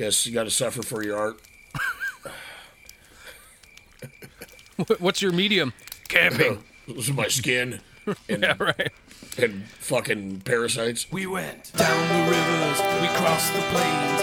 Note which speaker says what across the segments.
Speaker 1: Yes, you got to suffer for your art.
Speaker 2: What's your medium? Camping.
Speaker 1: this is my skin and,
Speaker 2: yeah, right.
Speaker 1: and fucking parasites.
Speaker 3: We went down the rivers, we crossed the plains,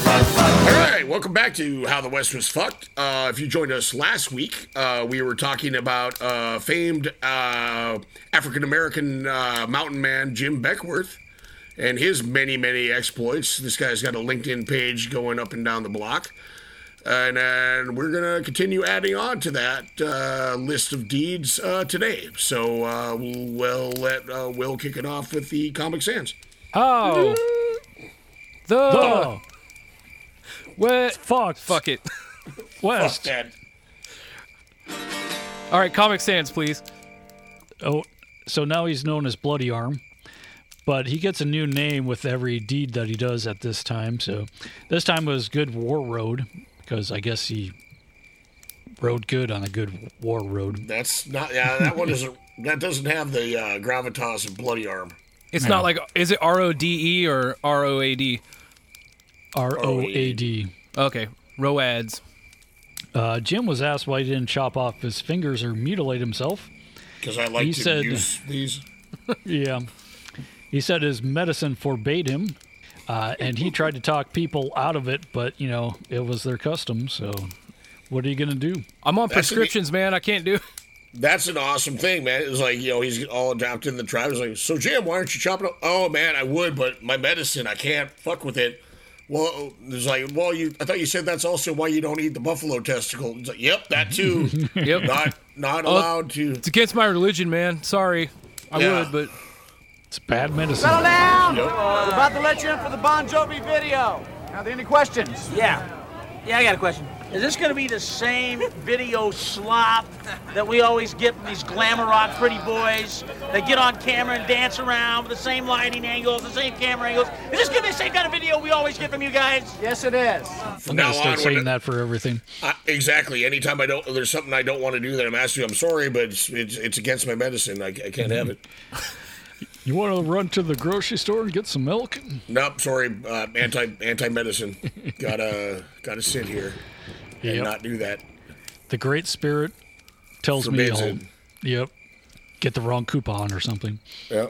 Speaker 3: fucked, fucked.
Speaker 1: All right, welcome back to How the West Was Fucked. Uh, if you joined us last week, uh, we were talking about uh, famed uh, African American uh, mountain man Jim Beckwourth and his many, many exploits. This guy's got a LinkedIn page going up and down the block. And then we're going to continue adding on to that uh, list of deeds uh, today. So uh, we'll, we'll let uh, Will kick it off with the Comic Sans.
Speaker 2: Oh. The.
Speaker 4: Oh,
Speaker 2: What?
Speaker 4: fuck.
Speaker 2: Fuck it.
Speaker 4: West.
Speaker 1: That.
Speaker 2: All right, Comic Sans, please.
Speaker 4: Oh, so now he's known as Bloody Arm, but he gets a new name with every deed that he does at this time. So this time was Good War Road because I guess he rode good on a good war road.
Speaker 1: That's not, yeah, that one isn't, that doesn't have the uh, gravitas of Bloody Arm.
Speaker 2: It's not like is it R O D E or R O A D?
Speaker 4: R O A D.
Speaker 2: Okay, Roads.
Speaker 4: Uh, Jim was asked why he didn't chop off his fingers or mutilate himself.
Speaker 1: Because I like
Speaker 4: He
Speaker 1: to
Speaker 4: said-
Speaker 1: use these.
Speaker 4: Yeah. He said his medicine forbade him, uh, and he tried to talk people out of it, but, you know, it was their custom, so what are you going to do?
Speaker 2: I'm on
Speaker 1: That's
Speaker 2: prescriptions, man. I can't do.
Speaker 1: That's an awesome thing, man. It's like, you know, he's all adopted in the tribe. He's like, so Jim, why aren't you chopping up? Oh, man, I would, but my medicine, I can't fuck with it. Well, it's like, well, you. I thought you said that's also why you don't eat the buffalo testicle. It's like, yep, that too.
Speaker 2: Yep.
Speaker 1: not not
Speaker 2: Oh,
Speaker 1: allowed to.
Speaker 2: It's against my religion, man. Sorry. I
Speaker 1: Yeah.
Speaker 2: would, but
Speaker 4: It's bad medicine.
Speaker 5: Settle down! We're about to let you in for the Bon Jovi video. Are there any questions?
Speaker 6: Yeah. Yeah, I got a question. Is this going to be the same video slop that we always get from these glamour rock pretty boys that get on camera and dance around with the same lighting angles, the same camera angles? Is this going to be the same kind of video we always get from you guys?
Speaker 5: Yes, it is.
Speaker 1: From
Speaker 4: I'm going to start saying that for everything.
Speaker 1: I- exactly. Anytime I don't, there's something I don't want to do that I'm asking you. I'm sorry, but it's it's, it's against my medicine. I, I can't have it.
Speaker 4: You want to run to the grocery store and get some milk?
Speaker 1: Nope, sorry. Uh, anti anti medicine. gotta gotta sit here and
Speaker 4: Yep.
Speaker 1: not do that.
Speaker 4: The Great Spirit tells
Speaker 1: Forbids
Speaker 4: me. I'll, yep, get the wrong coupon or something.
Speaker 1: Yeah.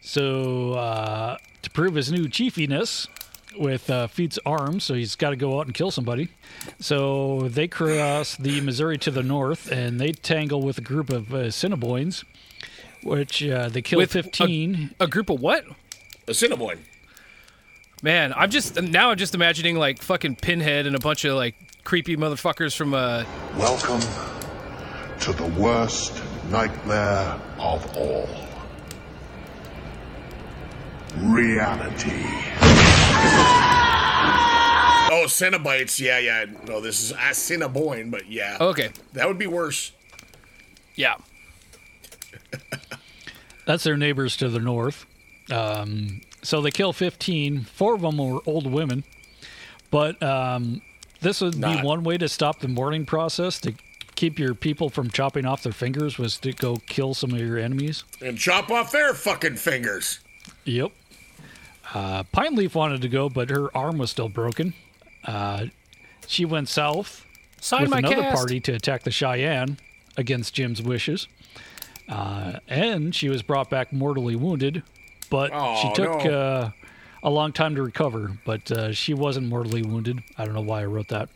Speaker 4: So uh, to prove his new chiefiness with uh, Feet's arms, so he's got to go out and kill somebody. So they cross the Missouri to the north, and they tangle with a group of uh, Cinnabons, which uh, they kill
Speaker 2: With
Speaker 4: 15.
Speaker 2: a group of what?
Speaker 1: A Cinnabon.
Speaker 2: Man, I'm just now. I'm just imagining like fucking Pinhead and a bunch of like creepy motherfuckers from uh.
Speaker 7: Welcome to the worst nightmare of all. Reality.
Speaker 1: Oh, Cinnabites. Yeah, yeah. No, this is a Cinnaboin, but yeah.
Speaker 2: Okay.
Speaker 1: That would be worse.
Speaker 2: Yeah.
Speaker 4: That's their neighbors to the north. Um, so they kill 15. Four of them were old women. But um, this would
Speaker 1: Not-
Speaker 4: be one way to stop the mourning process to keep your people from chopping off their fingers was to go kill some of your enemies.
Speaker 1: And chop off their fucking fingers.
Speaker 4: Yep. Uh, Pine Leaf wanted to go, but her arm was still broken. Uh, she went south
Speaker 2: Sign
Speaker 4: with
Speaker 2: my
Speaker 4: another
Speaker 2: cast.
Speaker 4: party to attack the Cheyenne against Jim's wishes. Uh, and she was brought back mortally wounded, but she
Speaker 1: Oh,
Speaker 4: took
Speaker 1: no.
Speaker 4: uh, a long time to recover. But uh, she wasn't mortally wounded. I don't know why I wrote that.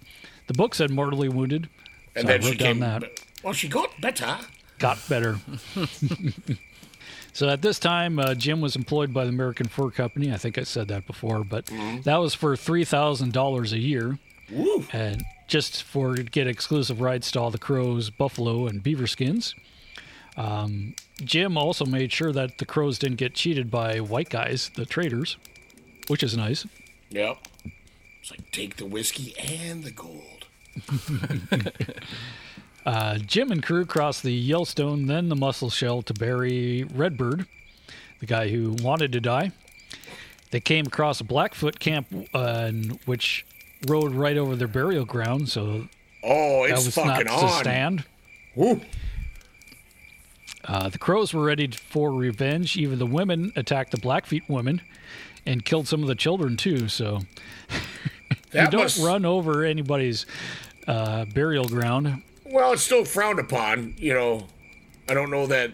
Speaker 4: The book said mortally wounded,
Speaker 1: And
Speaker 4: so I
Speaker 1: then she
Speaker 4: wrote down
Speaker 1: came.
Speaker 4: that.
Speaker 1: Well, she got better.
Speaker 4: Got better. so at this time, uh, Jim was employed by the American Fur Company. I think I said that before, but that was for three thousand dollars a year,
Speaker 1: Woo.
Speaker 4: and just for to get exclusive rights to all the crows, buffalo, and beaver skins. Um, Jim also made sure that the crows didn't get cheated by white guys, the traders, which is nice.
Speaker 1: Yep. It's like take the whiskey and the gold.
Speaker 4: Uh, Jim and crew crossed the Yellowstone, then the Musselshell to bury Redbird, the guy who wanted to die. They came across a Blackfoot camp, uh, which rode right over their burial ground, so
Speaker 1: Oh,
Speaker 4: that
Speaker 1: it's
Speaker 4: was
Speaker 1: fucking
Speaker 4: not to
Speaker 1: on.
Speaker 4: stand.
Speaker 1: Woo.
Speaker 4: Uh, the crows were ready for revenge. Even the women attacked the Blackfeet women and killed some of the children too. So you don't
Speaker 1: must,
Speaker 4: run over anybody's uh, burial ground.
Speaker 1: Well, it's still frowned upon. You know, I don't know that.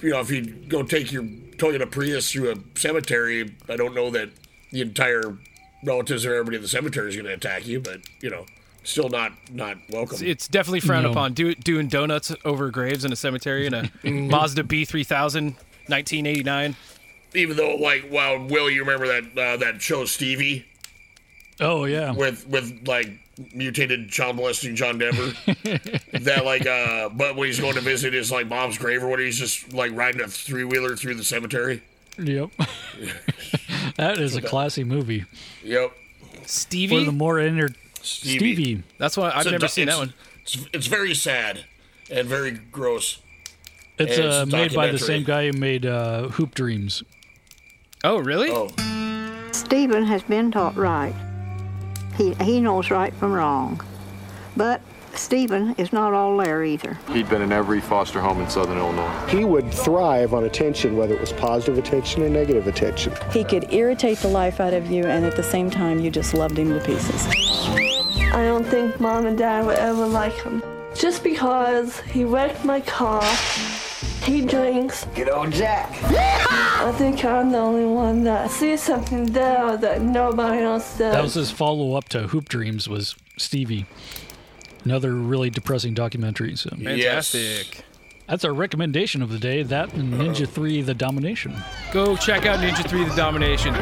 Speaker 1: You know, if you go take your Toyota Prius through a cemetery, I don't know that the entire relatives or everybody in the cemetery is going to attack you. But you know, still not not welcome.
Speaker 2: It's definitely frowned
Speaker 4: No.
Speaker 2: upon. Do, doing donuts over graves in a cemetery in a Mazda B3000, 1989.
Speaker 1: Even though, like, well, Will, you remember that uh, that show Stevie
Speaker 4: Oh yeah,
Speaker 1: with with like mutated child molesting John Denver? that like, uh, but when he's going to visit his like mom's grave or what, he's just like riding a three wheeler through the cemetery.
Speaker 4: yep. that is a classy movie.
Speaker 1: Yep.
Speaker 2: Stevie?
Speaker 4: For the more inner
Speaker 1: Stevie.
Speaker 4: Stevie.
Speaker 2: That's why I've
Speaker 1: It's
Speaker 2: never
Speaker 1: do-
Speaker 2: seen that one.
Speaker 1: It's, it's very sad and very gross.
Speaker 4: It's,
Speaker 1: And it's
Speaker 4: uh, made by the same guy who made uh, Hoop Dreams.
Speaker 2: Oh, really?
Speaker 1: Oh,
Speaker 8: Stephen has been taught right. He, he knows right from wrong. But Stephen is not all there either.
Speaker 9: He'd been in every foster home in southern Illinois.
Speaker 10: He would thrive on attention, whether it was positive attention or negative attention.
Speaker 11: He could irritate the life out of you, and at the same time, you just loved him to pieces.
Speaker 12: I don't think mom and dad would ever like him. Just because he wrecked my car, he drinks.
Speaker 5: Good old Jack.
Speaker 12: I think I'm the only one that sees something there that nobody else does.
Speaker 4: That was his follow up to Hoop Dreams was Stevie. Another really depressing documentary. So
Speaker 2: Fantastic.
Speaker 4: that's our recommendation of the day. That and Ninja 3 The Domination.
Speaker 2: Go check out Ninja 3 The Domination.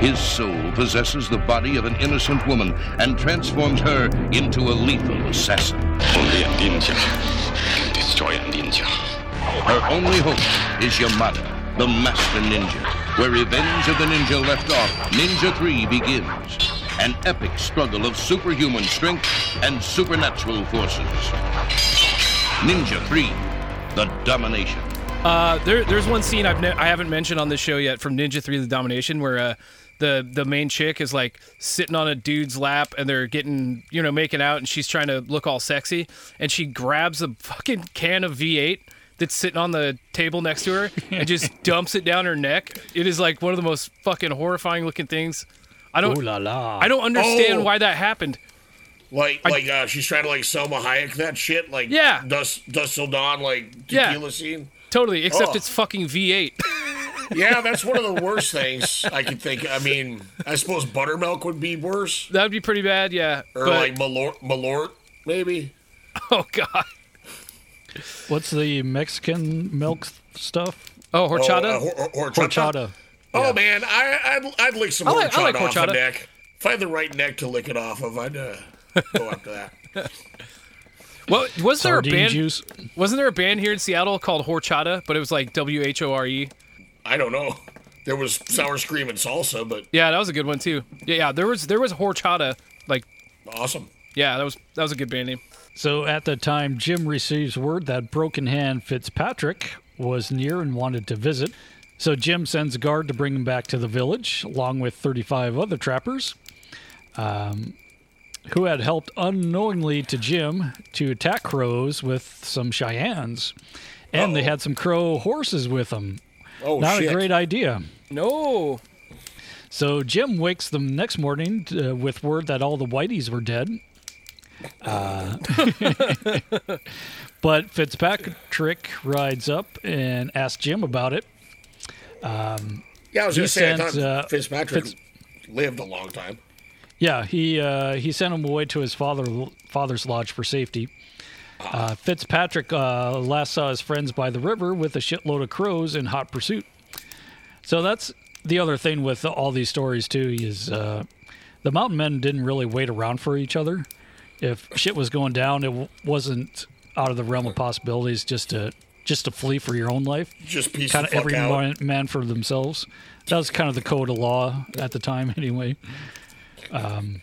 Speaker 13: His soul possesses the body of an innocent woman and transforms her into a lethal assassin.
Speaker 14: Only a ninja can destroy a ninja.
Speaker 13: Her only hope is Yamada, the master ninja. Where Revenge of the Ninja left off, Ninja 3 begins. An epic struggle of superhuman strength and supernatural forces. Ninja 3, The Domination.
Speaker 2: Uh, there, there's one scene I've ne- I haven't mentioned on this show yet from Ninja 3 The Domination where uh, the the main chick is like sitting on a dude's lap and they're getting you know making out and she's trying to look all sexy and she grabs a fucking can of V8 that's sitting on the table next to her and just dumps it down her neck. It is like one of the most fucking horrifying looking things. I don't
Speaker 4: Ooh la la.
Speaker 2: I don't understand
Speaker 1: Oh.
Speaker 2: why that happened.
Speaker 1: like like uh, she's trying to like Salma Hayek that shit. Like
Speaker 2: Yeah.
Speaker 1: Dust Dusk Till Dawn like
Speaker 2: Yeah.
Speaker 1: tequila scene.
Speaker 2: Totally, except
Speaker 1: Oh.
Speaker 2: it's fucking V8.
Speaker 1: Yeah, that's one of the worst things I could think. I mean, I suppose buttermilk would be worse,
Speaker 2: That'd be pretty bad, yeah.
Speaker 1: or
Speaker 2: but,
Speaker 1: like Malort, Malort maybe.
Speaker 2: oh god.
Speaker 4: What's the Mexican milk stuff?
Speaker 2: Oh, horchata.
Speaker 1: Oh, uh, hor- hor- horchata.
Speaker 4: Horchata.
Speaker 1: Oh man, I, I'd I'd lick some
Speaker 2: I
Speaker 1: horchata
Speaker 2: like- I like
Speaker 1: off
Speaker 2: horchata.
Speaker 1: a neck. If I had the right neck to lick it off of, I'd uh, go after that.
Speaker 2: Well, was there a band?
Speaker 4: juice.
Speaker 2: Wasn't there a band here in Seattle called Horchata, but it was like W H O R E?
Speaker 1: I don't know. There was sour scream and salsa, but
Speaker 2: Yeah, that was a good one too. Yeah, yeah. There was there was Horchata. Like,
Speaker 1: awesome.
Speaker 2: yeah, that was that was a good band name.
Speaker 4: So at the time, Jim receives word that Broken Hand Fitzpatrick was near and wanted to visit. So Jim sends a guard to bring him back to the village, along with 35 other trappers, um, who had helped unknowingly to Jim to attack crows with some Cheyennes. And they had some crow horses with them.
Speaker 1: Oh
Speaker 4: Not
Speaker 1: shit!
Speaker 4: a great idea.
Speaker 2: No.
Speaker 4: So Jim wakes them next morning uh, with word that all the whiteys were dead. Uh, but Fitzpatrick rides up and asks Jim about it. Um,
Speaker 1: yeah, I was
Speaker 4: he
Speaker 1: gonna say
Speaker 4: sent,
Speaker 1: thought
Speaker 4: uh,
Speaker 1: Fitzpatrick
Speaker 4: Fitz-
Speaker 1: lived a long time.
Speaker 4: yeah, he uh, he sent him away to his father father's lodge for safety. Uh, Fitzpatrick uh, last saw his friends by the river with a shitload of crows in hot pursuit. So that's the other thing with all these stories too is uh, the mountain men didn't really wait around for each other. If shit was going down, it w- wasn't out of the realm of possibilities just to just to flee for your own life.
Speaker 1: Just piece
Speaker 4: kind of every
Speaker 1: out.
Speaker 4: man, man for themselves. That was kind of the code of law at the time, anyway. Um,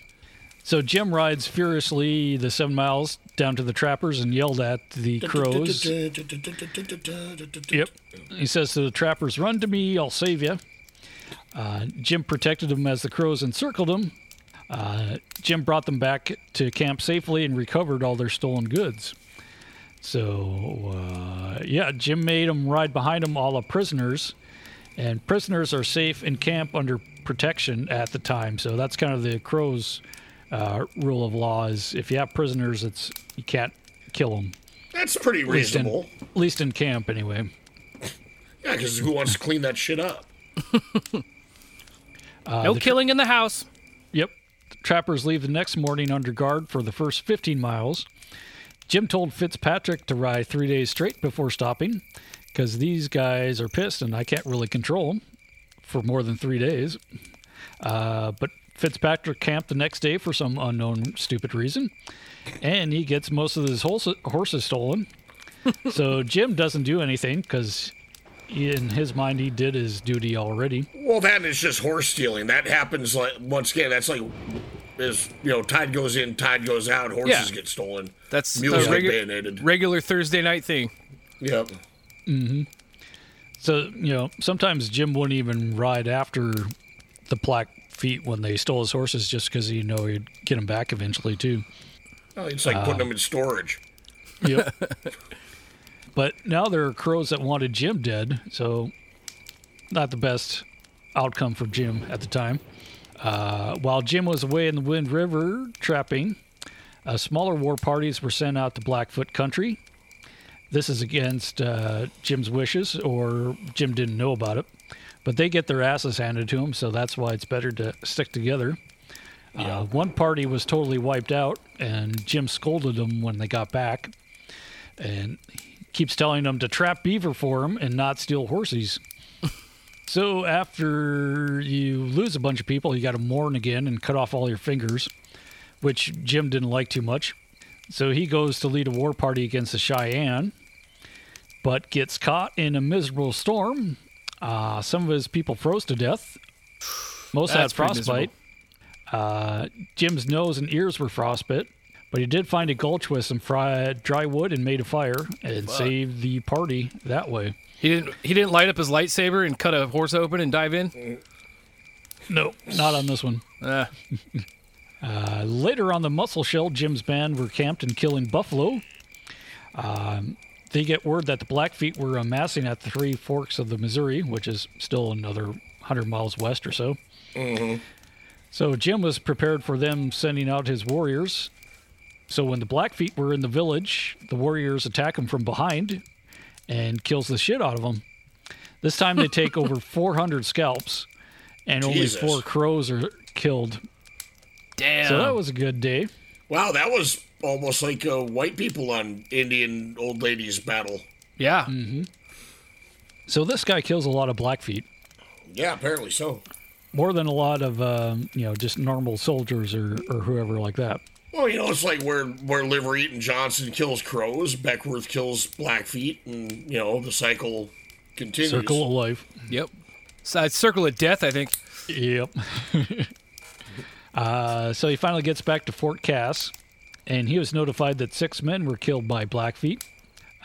Speaker 4: so Jim rides furiously the seven miles down to the trappers and yelled at the crows. Yep. He says to the trappers, "Run to me, I'll save you." Uh, Jim protected them as the crows encircled him. Uh, Jim brought them back to camp safely and recovered all their stolen goods. So, uh, yeah, Jim made them ride behind him, all the prisoners. And prisoners are safe in camp under protection at the time. So that's kind of the crows' uh, rule of law: is if you have prisoners, it's you can't kill them.
Speaker 1: That's pretty
Speaker 4: At least in-
Speaker 1: reasonable.
Speaker 4: At least in camp, anyway.
Speaker 1: Yeah, because who wants to clean that shit up?
Speaker 4: Uh,
Speaker 2: no
Speaker 4: the tra-
Speaker 2: killing in the house.
Speaker 4: Yep. The trappers leave the next morning under guard for the first 15 miles. Jim told Fitzpatrick to ride three days straight before stopping because these guys are pissed and I can't really control them for more than three days. Uh, but Fitzpatrick camped the next day for some unknown stupid reason, and he gets most of his horses stolen. so Jim doesn't do anything because in his mind he did his duty already.
Speaker 1: Well, that is just horse stealing. That happens like once again. That's like, is you know, tide goes in, tide goes out. Horses
Speaker 2: Yeah.
Speaker 1: get stolen.
Speaker 2: That's
Speaker 1: mules
Speaker 2: a
Speaker 1: get
Speaker 2: regu-
Speaker 1: bayoneted.
Speaker 2: regular Thursday night thing.
Speaker 1: Yep.
Speaker 4: Mm-hmm. So you know, sometimes Jim wouldn't even ride after the black feet when they stole his horses, just because he know he'd get them back eventually too.
Speaker 1: Oh, it's like putting
Speaker 4: Uh,
Speaker 1: them in storage.
Speaker 4: Yep. but now there are crows that wanted Jim dead, so not the best outcome for Jim at the time. Uh, while Jim was away in the Wind River trapping, uh, smaller war parties were sent out to Blackfoot country. This is against uh, Jim's wishes, or Jim didn't know about it. But they get their asses handed to them, so that's why it's better to stick together. Uh, one party was totally wiped out, and Jim scolded them when they got back, and he keeps telling them to trap beaver for him and not steal horses. So after you lose a bunch of people, you got to mourn again and cut off all your fingers, which Jim didn't like too much. So he goes to lead a war party against the Cheyenne, but gets caught in a miserable storm. Uh, some of his people froze to death. Most had
Speaker 2: That's pretty
Speaker 4: frostbite. Uh, Jim's nose and ears were frostbit, but he did find a gulch with some fried dry wood and made a fire and
Speaker 2: Fuck.
Speaker 4: saved the party that way.
Speaker 2: He didn't. He didn't light up his lightsaber and cut a horse open and dive in.
Speaker 4: No, not on this one.
Speaker 2: Uh,
Speaker 4: Uh, later on the Musselshell, Jim's band were camped and killing buffalo. Um, they get word that the Blackfeet were amassing at the three forks of the Missouri, which is still another 100 miles west or so.
Speaker 1: Mm-hmm.
Speaker 4: So Jim was prepared for them sending out his warriors. So when the Blackfeet were in the village, the warriors attack them from behind and kills the shit out of them. This time they take over 400 scalps, and only four crows are killed.
Speaker 2: Damn.
Speaker 4: So that was a good day.
Speaker 1: Wow, that was almost like uh, white people on Indian old ladies battle.
Speaker 2: Yeah.
Speaker 4: Mm-hmm. So this guy kills a lot of Blackfeet,
Speaker 1: Yeah, apparently so.
Speaker 4: more than a lot of um, you know just normal soldiers or, or whoever like that.
Speaker 1: Well, you know, it's like where where Liver-Eating Johnson kills crows, Beckwourth kills Blackfeet, and you know the cycle continues.
Speaker 4: Circle of life.
Speaker 2: Yep. So, circle of death, I think.
Speaker 4: Yep. uh, so he finally gets back to Fort Cass, and he was notified that six men were killed by Blackfeet.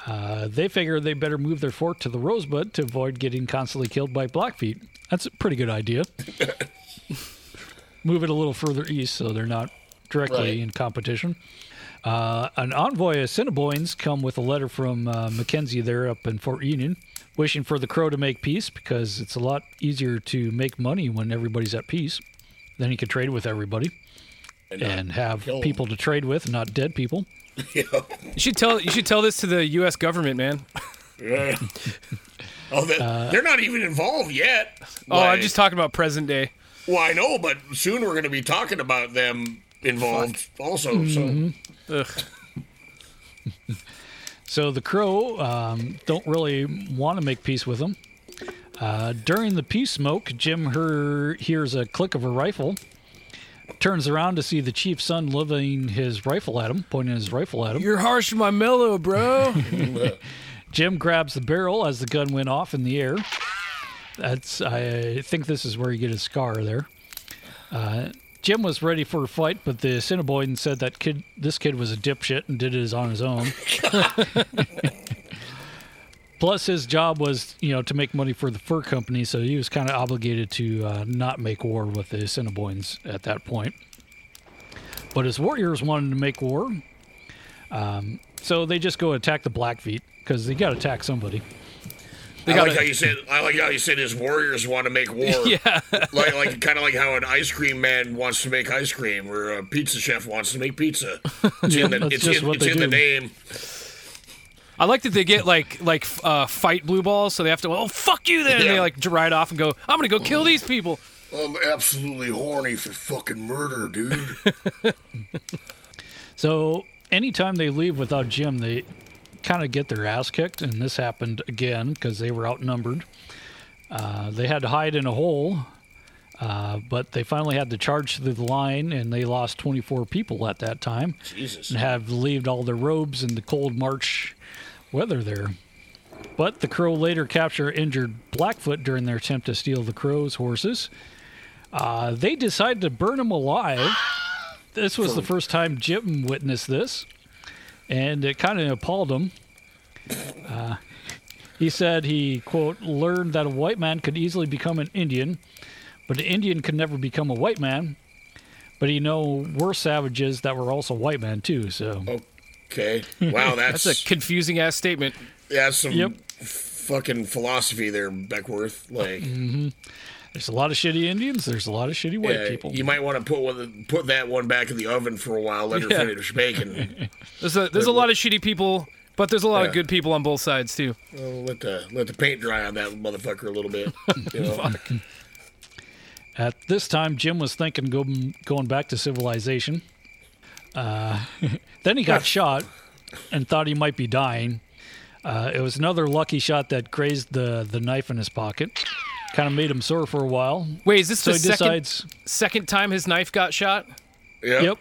Speaker 4: Uh, they figure they better move their fort to the Rosebud to avoid getting constantly killed by Blackfeet. That's a pretty good idea. move it a little further east so they're not directly
Speaker 1: Right.
Speaker 4: in competition. Uh, an envoy of Assiniboines come with a letter from uh, Mackenzie there up in Fort Union, wishing for the Crow to make peace because it's a lot easier to make money when everybody's at peace. Then you can trade with everybody
Speaker 1: And
Speaker 4: and, have
Speaker 1: kill 'em.
Speaker 4: people to trade with, not dead people.
Speaker 1: Yeah.
Speaker 2: You should tell. You should tell this to the U.S. government, man.
Speaker 1: Yeah. oh, they, they're not even involved yet.
Speaker 2: Oh, I'm just talking about present day.
Speaker 1: Well, I know, but soon we're going to be talking about them involved also.
Speaker 4: Mhm.
Speaker 2: Ugh.
Speaker 4: So the Crow um, don't really want to make peace with them. Uh, during the peace smoke, Jim hear, hears a click of a rifle, turns around to see the chief's son leveling his rifle at him, pointing his rifle at him.
Speaker 2: You're harsh to my mellow, bro.
Speaker 4: Jim grabs the barrel as the gun went off in the air. That's I think this is where you get a scar there. Uh, Jim was ready for a fight, but the Assiniboine said that kid, this kid was a dipshit and did it on his own. Plus, his job was, you know, to make money for the fur company, so he was kind of obligated to uh, not make war with the Assiniboines at that point. But his warriors wanted to make war, um, so they just go attack the Blackfeet because they got to attack somebody.
Speaker 1: I like how you said. I like how you said his warriors want to make war.
Speaker 2: yeah,
Speaker 1: like like kind of like how an ice cream man wants to make ice cream, or a pizza chef wants to make pizza. It's
Speaker 4: Yeah,
Speaker 1: in the,
Speaker 4: that's
Speaker 1: it's
Speaker 4: just
Speaker 1: in,
Speaker 4: what
Speaker 1: it's
Speaker 4: they
Speaker 1: in the name.
Speaker 2: I like that they get like like uh, fight blue balls, so they have to. Oh fuck you! Then and they like ride off and go. I'm gonna go kill these people.
Speaker 1: I'm absolutely horny for fucking murder, dude.
Speaker 4: So anytime they leave without Jim, they kind of get their ass kicked, and this happened again because they were outnumbered. Uh, they had to hide in a hole, uh, but they finally had to charge through the line, and they lost 24 people at that time.
Speaker 1: Jesus.
Speaker 4: And have leaved all their robes in the cold March weather there. But the Crow later capture injured Blackfoot during their attempt to steal the Crow's horses. Uh, they decided to burn him alive. This was the first time Jim witnessed this, and it kind of appalled him. Uh, he said he, quote, learned that a white man could easily become an Indian, but an Indian could never become a white man. But he know worse savages that were also white men, too, so.
Speaker 1: Okay. Wow, that's
Speaker 2: That's a confusing ass statement.
Speaker 1: yeah, some
Speaker 4: Yep.
Speaker 1: fucking philosophy there, Beckwourth. Like,
Speaker 4: hmm There's a lot of shitty Indians. There's a lot of shitty white
Speaker 1: yeah,
Speaker 4: people.
Speaker 1: you might want to put one, put that one back in the oven for a while, let her
Speaker 2: Yeah.
Speaker 1: finish baking.
Speaker 2: There's a there's a lot of shitty people, but there's a lot
Speaker 1: Yeah.
Speaker 2: of good people on both sides too.
Speaker 1: Well, let the let the paint dry on that motherfucker a little bit. You know?
Speaker 4: At this time, Jim was thinking go, going back to civilization. Uh, then he got shot and thought he might be dying. Uh, it was another lucky shot that grazed the, the knife in his pocket. Kind of made him sore for a while.
Speaker 2: Wait, is this
Speaker 4: so
Speaker 2: the second
Speaker 4: decides?
Speaker 2: second time his knife got shot?
Speaker 1: Yeah.
Speaker 4: Yep.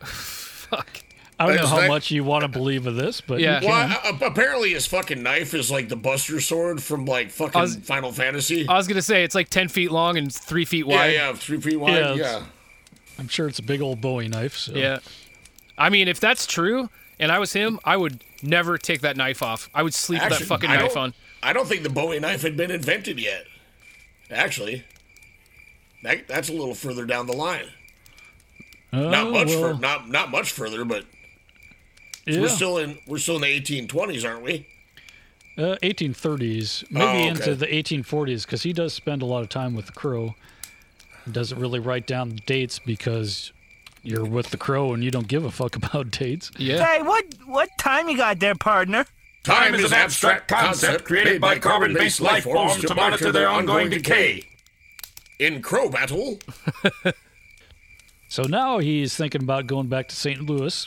Speaker 2: Fuck.
Speaker 4: I don't know
Speaker 1: His
Speaker 4: how
Speaker 1: knife-
Speaker 4: much you want to believe of this, but
Speaker 2: Yeah.
Speaker 1: Well,
Speaker 4: can.
Speaker 1: a- a- apparently his fucking knife is like the Buster Sword from like fucking
Speaker 2: was-
Speaker 1: Final Fantasy.
Speaker 2: I was gonna say it's like ten feet long and three feet wide.
Speaker 1: yeah, three feet wide.
Speaker 4: Yeah,
Speaker 1: Yeah,
Speaker 4: I'm sure it's a big old Bowie knife. So.
Speaker 2: Yeah. I mean, if that's true, and I was him, I would never take that knife off. I would sleep with that fucking
Speaker 1: I
Speaker 2: knife on.
Speaker 1: I don't think the Bowie knife had been invented yet. Actually, that, that's a little further down the line. not
Speaker 4: Oh,
Speaker 1: much,
Speaker 4: well,
Speaker 1: fur- not not much further, but
Speaker 4: yeah.
Speaker 1: we're still in we're still in the 1820s, aren't we?
Speaker 4: Uh, 1830s, maybe
Speaker 1: Oh, okay.
Speaker 4: into the 1840s, because he does spend a lot of time with the crow. Doesn't really write down dates because you're with the crow and you don't give a fuck about dates.
Speaker 2: Yeah.
Speaker 5: Hey, what what time you got there, partner?
Speaker 1: Time is an abstract concept created by carbon-based life forms to monitor their ongoing decay. In Crow Battle,
Speaker 4: So now he's thinking about going back to St. Louis.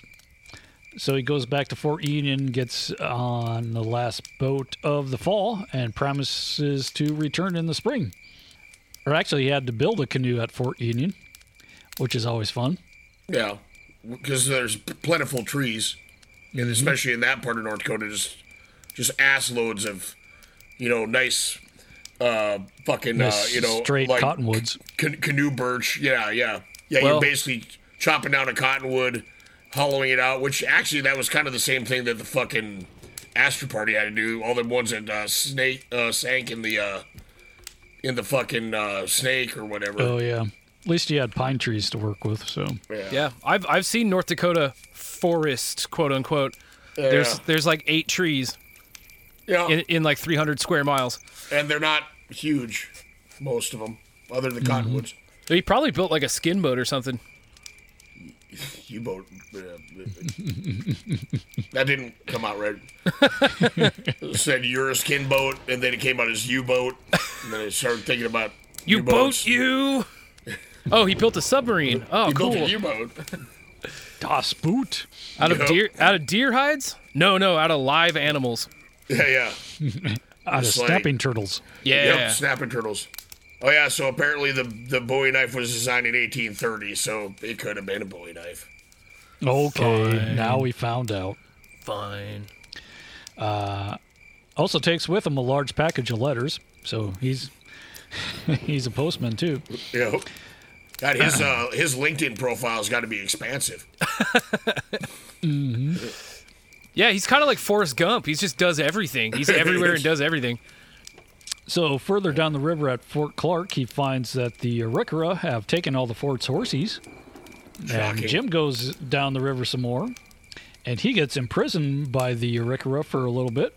Speaker 4: So he goes back to Fort Union, gets on the last boat of the fall, and promises to return in the spring. Or actually, he had to build a canoe at Fort Union, which is always fun.
Speaker 1: yeah, because there's plentiful trees,
Speaker 4: Mm-hmm.
Speaker 1: and especially in that part of North Dakota, just just ass loads of, you know, nice, uh, fucking,
Speaker 4: Nice
Speaker 1: uh, you know,
Speaker 4: straight
Speaker 1: like
Speaker 4: cottonwoods.
Speaker 1: ca- canoe birch. Yeah, yeah, yeah.
Speaker 2: Well-
Speaker 1: you're basically chopping down a cottonwood, hollowing it out. Which actually, that was kind of the same thing that the fucking Astor Party had to do. All the ones that uh, snake uh, sank in the uh, in the fucking uh, snake or whatever.
Speaker 4: Oh yeah. At least he had pine trees to work with. So
Speaker 2: Yeah, I've I've seen North Dakota forest, quote unquote. There's there's like eight trees
Speaker 1: Yeah,
Speaker 2: in, in like 300 square miles.
Speaker 1: and they're not huge, most of them, other than cottonwoods.
Speaker 2: He probably built like a skin boat or something.
Speaker 1: U boat. uh, that didn't come out right. it said you're a skin boat, and then it came out as U boat, and then I started thinking about
Speaker 2: You
Speaker 1: U-boats.
Speaker 2: boat you. Oh, he built a submarine. Oh,
Speaker 1: He
Speaker 2: cool.
Speaker 1: built a U boat.
Speaker 4: Das Boot.
Speaker 2: Out of
Speaker 1: Yep.
Speaker 2: deer out of deer hides? No, no, out of live animals.
Speaker 1: Yeah, yeah.
Speaker 4: Out of
Speaker 1: It's like-
Speaker 4: snapping turtles.
Speaker 2: Yeah.
Speaker 1: Yep, snapping turtles. Oh yeah, so apparently the the Bowie knife was designed in 1830, so it could have been a Bowie knife.
Speaker 4: Okay,
Speaker 2: Fine.
Speaker 4: now we found out.
Speaker 2: Fine.
Speaker 4: Uh, also takes with him a large package of letters, so he's he's a postman too.
Speaker 1: Yeah. God, his uh, his LinkedIn profile's got to be expansive.
Speaker 4: hmm
Speaker 2: Yeah, he's kind of like Forrest Gump. He just does everything. He's everywhere and does everything.
Speaker 4: So further down the river at Fort Clark, he finds that the Arikara have taken all the fort's horses. And Jim goes down the river some more, and he gets imprisoned by the Arikara for a little bit,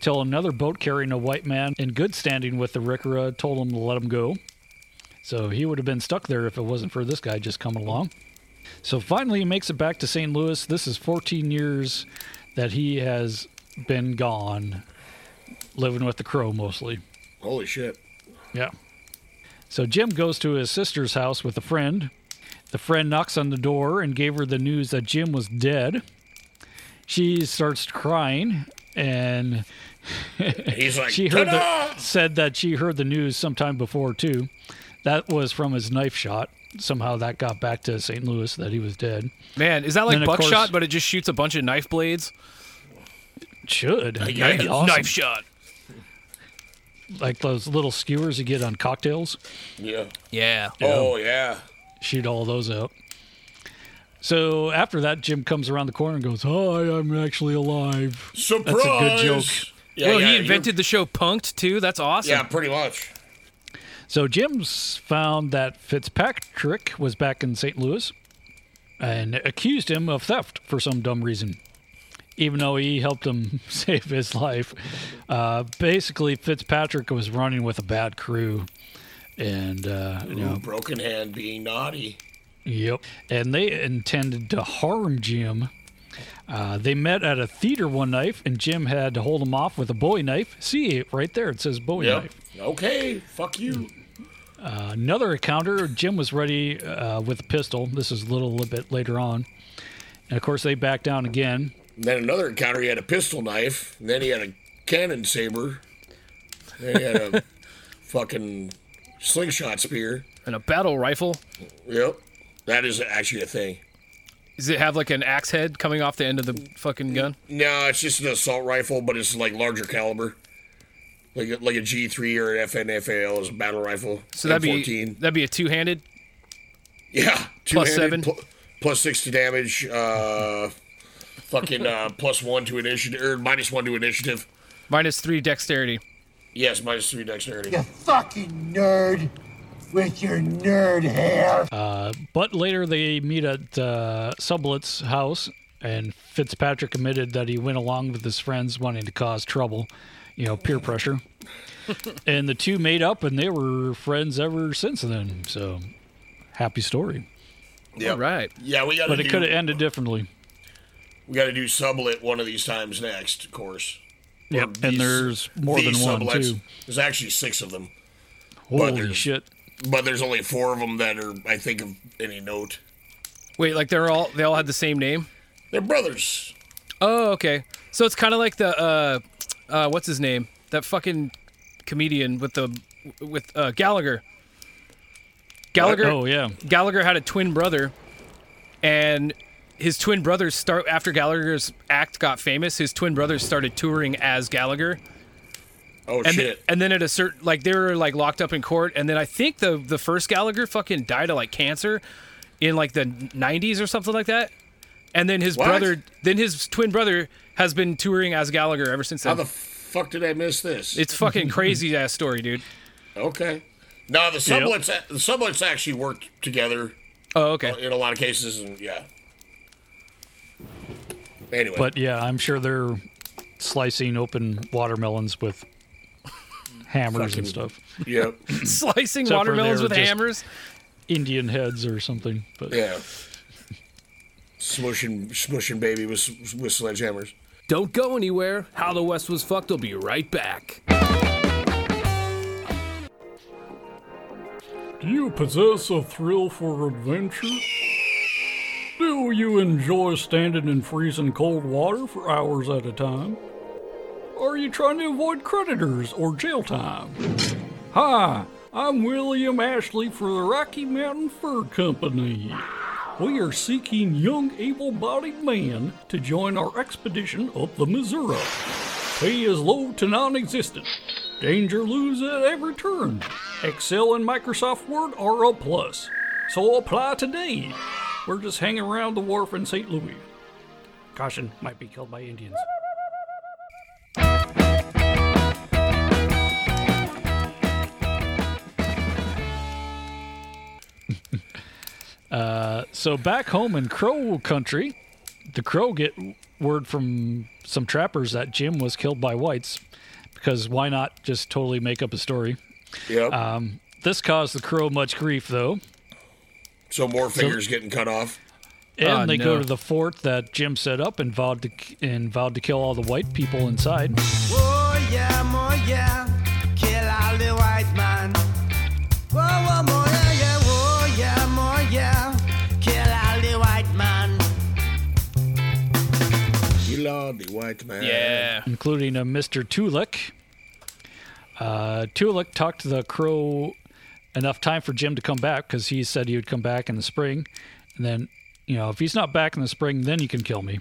Speaker 4: till another boat carrying a white man in good standing with the Arikara told him to let him go. So he would have been stuck there if it wasn't for this guy just coming along. So finally, he makes it back to St. Louis. This is 14 years that he has been gone, living with the crow mostly.
Speaker 1: Holy shit.
Speaker 4: Yeah. So Jim goes to his sister's house with a friend. The friend knocks on the door and gave her the news that Jim was dead. She starts crying and
Speaker 1: He's like,
Speaker 4: she heard the, said that she heard the news sometime before too. That was from his knife shot. Somehow that got back to St. Louis that he was dead.
Speaker 2: Man, is that like
Speaker 4: Then, of course-
Speaker 2: buckshot, but it just shoots a bunch of knife blades?
Speaker 4: Should
Speaker 2: Knife,
Speaker 4: That'd awesome.
Speaker 2: knife shot.
Speaker 4: like those little skewers you get on cocktails.
Speaker 1: Yeah.
Speaker 2: Yeah.
Speaker 1: Oh yeah.
Speaker 4: shoot all those out. So after that, Jim comes around the corner and goes, "Hi, I'm actually alive."
Speaker 1: Surprise!
Speaker 4: That's a good joke.
Speaker 1: Yeah,
Speaker 2: well,
Speaker 1: yeah,
Speaker 2: he
Speaker 1: you're-
Speaker 2: invented the show Punked too. That's awesome.
Speaker 1: Yeah, pretty much.
Speaker 4: So Jim's found that Fitzpatrick was back in St. Louis and accused him of theft for some dumb reason, even though he helped him save his life. Uh, basically, Fitzpatrick was running with a bad crew, and uh, you know,
Speaker 1: broken hand being naughty.
Speaker 4: Yep. And they intended to harm Jim. Uh, they met at a theater one night, and Jim had to hold him off with a Bowie knife. See, right there, it says Bowie
Speaker 1: Yep.
Speaker 4: knife.
Speaker 1: Okay. Fuck you.
Speaker 4: Uh, another encounter, Jim was ready uh, with a pistol. This is a little, little bit later on. And of course, they back down again.
Speaker 1: And then another encounter, he had a pistol knife. And then he had a cannon saber. Then he had a fucking slingshot spear.
Speaker 2: And a battle rifle.
Speaker 1: Yep. That is actually a thing.
Speaker 2: Does it have like an axe head coming off the end of the fucking gun?
Speaker 1: No, it's just an assault rifle, but it's like larger caliber. Like a, like a G3 or an FNFAL is a battle rifle.
Speaker 2: So that'd be
Speaker 1: M14.
Speaker 2: that'd be a two-handed.
Speaker 1: Yeah.
Speaker 2: Plus
Speaker 1: two-handed,
Speaker 2: seven?
Speaker 1: pl- plus six to damage. Uh, fucking uh, plus one to initiative or minus one to initiative.
Speaker 2: Minus three dexterity.
Speaker 1: Yes, minus three dexterity.
Speaker 15: You fucking nerd with your nerd hair.
Speaker 4: Uh, but later, they meet at uh, Sublette's house, and Fitzpatrick admitted that he went along with his friends wanting to cause trouble, you know, peer pressure. and the two made up, and they were friends ever since then. So, happy story.
Speaker 1: Yeah.
Speaker 2: All right.
Speaker 1: Yeah, we got.
Speaker 4: But it could have ended differently.
Speaker 1: We got to do Sublette one of these times next, of course. Or
Speaker 4: Yep, and there's more than one,
Speaker 1: Sublettes.
Speaker 4: too.
Speaker 1: There's actually six of them.
Speaker 4: Holy
Speaker 1: there's-
Speaker 4: shit.
Speaker 1: But there's only four of them that are, I think, of any note.
Speaker 2: Wait, like they're all they all had the same name?
Speaker 1: They're brothers.
Speaker 2: Oh, okay. So it's kind of like the uh, uh, what's his name? That fucking comedian with the with uh, Gallagher. Gallagher.
Speaker 4: Oh, yeah.
Speaker 2: Gallagher had a twin brother, and his twin brothers start after Gallagher's act got famous. His twin brothers started touring as Gallagher.
Speaker 1: Oh
Speaker 2: and
Speaker 1: shit!
Speaker 2: and then at a certain like they were like locked up in court, and then I think the the first Gallagher fucking died of like cancer in like the 90s or something like that. And then his
Speaker 1: What?
Speaker 2: brother, then his twin brother has been touring as Gallagher ever since
Speaker 1: How
Speaker 2: then.
Speaker 1: the fuck did I miss this?
Speaker 2: it's fucking crazy ass story, dude.
Speaker 1: okay. No, the Sublettes, uh, the Sublettes actually worked together
Speaker 2: Oh, okay.
Speaker 1: in a lot of cases, and yeah. Anyway,
Speaker 4: But yeah, I'm sure they're slicing open watermelons with hammers
Speaker 1: Fucking-
Speaker 4: and stuff.
Speaker 1: Yep.
Speaker 2: Slicing
Speaker 4: Except
Speaker 2: watermelons with hammers.
Speaker 4: Indian heads or something. But
Speaker 1: yeah. Smushing, smushing baby with with sledgehammers.
Speaker 16: Don't go anywhere. How the West was fucked will be right back.
Speaker 17: Do you possess a thrill for adventure? Do you enjoy standing in freezing cold water for hours at a time? Are you trying to avoid creditors or jail time? Hi, I'm William Ashley for the Rocky Mountain Fur Company. We are seeking young, able bodied men to join our expedition up the Missouri. Pay is low to non existent. Danger lose at every turn. Excel and Microsoft Word are a plus. So apply today. We're just hanging around the wharf in St. Louis. Caution, might be killed by Indians.
Speaker 4: Uh, so back home in Crow country, the Crow get word from some trappers that Jim was killed by whites, because why not just totally make up a story?
Speaker 1: Yep.
Speaker 4: Um, this caused the Crow much grief, though,
Speaker 1: So more fingers getting cut off.
Speaker 4: and
Speaker 2: Oh,
Speaker 4: they
Speaker 2: no.
Speaker 4: go to the fort that Jim set up and vowed to and vowed to kill all the white people inside.
Speaker 3: Oh yeah, more yeah,
Speaker 1: You love the white man.
Speaker 2: Yeah.
Speaker 4: including a Mr. Tulloch. Uh, Tulloch talked to the crow enough time for Jim to come back because he said he would come back in the spring. And then, you know, if he's not back in the spring, then you can kill me.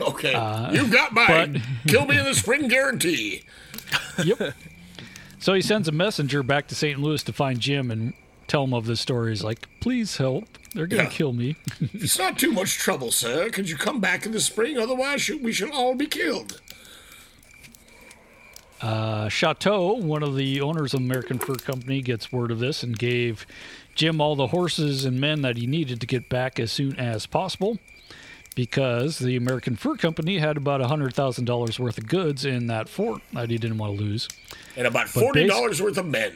Speaker 1: Okay.
Speaker 4: Uh,
Speaker 1: You've got mine.
Speaker 4: but-
Speaker 1: Kill me in the spring guarantee.
Speaker 4: Yep. so he sends a messenger back to St. Louis to find Jim and tell him of this story. He's like, please help. They're going to
Speaker 1: Yeah.
Speaker 4: kill me.
Speaker 1: It's not too much trouble, sir. Could you come back in the spring? Otherwise, we shall all be killed.
Speaker 4: Uh, Chouteau, one of the owners of American Fur Company, gets word of this and gave Jim all the horses and men that he needed to get back as soon as possible because the American Fur Company had about $100,000 worth of goods in that fort that he didn't want to lose.
Speaker 1: And about $40 worth of men.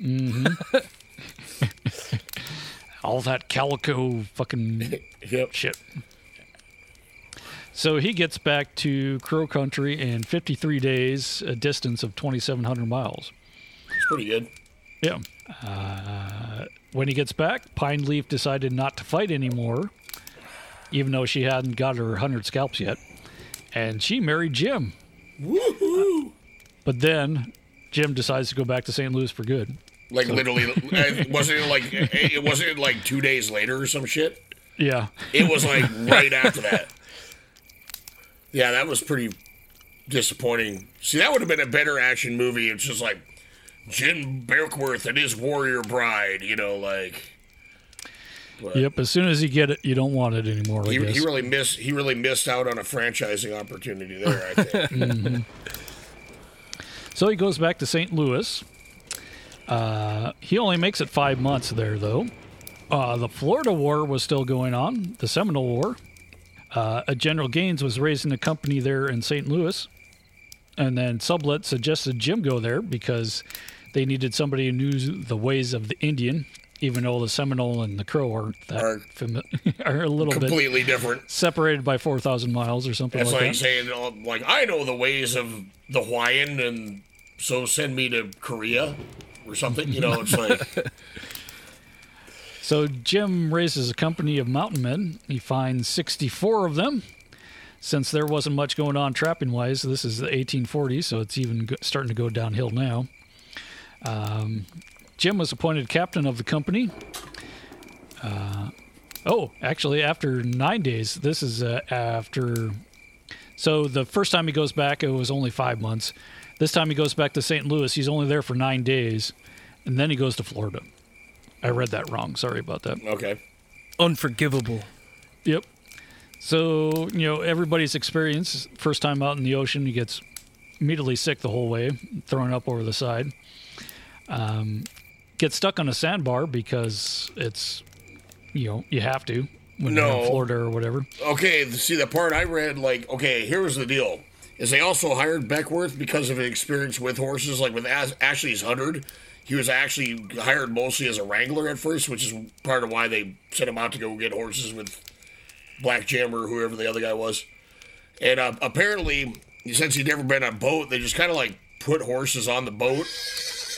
Speaker 4: hmm all that calico fucking shit. So he gets back to Crow Country in 53 days, a distance of 2,700 miles.
Speaker 1: It's pretty good.
Speaker 4: Yeah. Uh, when he gets back, Pine Leaf decided not to fight anymore, even though she hadn't got her 100 scalps yet. And she married Jim.
Speaker 1: Woohoo!
Speaker 4: But then Jim decides to go back to St. Louis for good.
Speaker 1: Like
Speaker 4: So-
Speaker 1: literally, uh, wasn't it like it wasn't like two days later or some shit?
Speaker 4: Yeah.
Speaker 1: It was like right after that. Yeah, that was pretty disappointing. See, that would have been a better action movie. It's just like Jim Beckwourth and his warrior bride. You know, like but
Speaker 4: Yep. As soon as you get it, you don't want it anymore. I
Speaker 1: he,
Speaker 4: guess.
Speaker 1: he really missed he really missed out on a franchising opportunity there. I think.
Speaker 4: Mhm. So he goes back to St. Louis. Uh, he only makes it five months there, though. Uh, the Florida War was still going on, the Seminole War. Uh, a General Gaines was raising a company there in St. Louis. And then Sublette suggested Jim go there because they needed somebody who knew the ways of the Indian, even though the Seminole and the Crow aren't that
Speaker 1: Are
Speaker 4: fami- are a little bit
Speaker 1: completely different.
Speaker 4: separated by 4,000 miles or something
Speaker 1: That's
Speaker 4: like
Speaker 1: like
Speaker 4: that.
Speaker 1: saying, uh, like, I know the ways of the Hawaiian, and so send me to Korea or something. You know, it's like,
Speaker 4: So Jim raises a company of mountain men. He finds 64 of them. Since there wasn't much going on trapping wise, this is the 1840s, so it's even starting to go downhill now. Um, Jim was appointed captain of the company. Uh, oh, actually, after nine days, this is uh, after. So the first time he goes back, it was only five months. This time he goes back to St. Louis. He's only there for nine days, and then he goes to Florida. I read that wrong. Sorry about that.
Speaker 1: okay.
Speaker 2: Unforgivable.
Speaker 4: Yep. So, you know, everybody's experience, first time out in the ocean, he gets immediately sick the whole way, thrown up over the side. Um, gets stuck on a sandbar because it's, you know, you have to when you're in Florida or whatever.
Speaker 1: Okay, see the part I read, like, okay, here was the deal. Is they also hired Beckwourth because of his experience with horses, like with As- Ashley's hundred. He was actually hired mostly as a wrangler at first, which is part of why they sent him out to go get horses with Black Jammer or whoever the other guy was. And uh, apparently, since he'd never been on a boat, they just kind of like put horses on the boat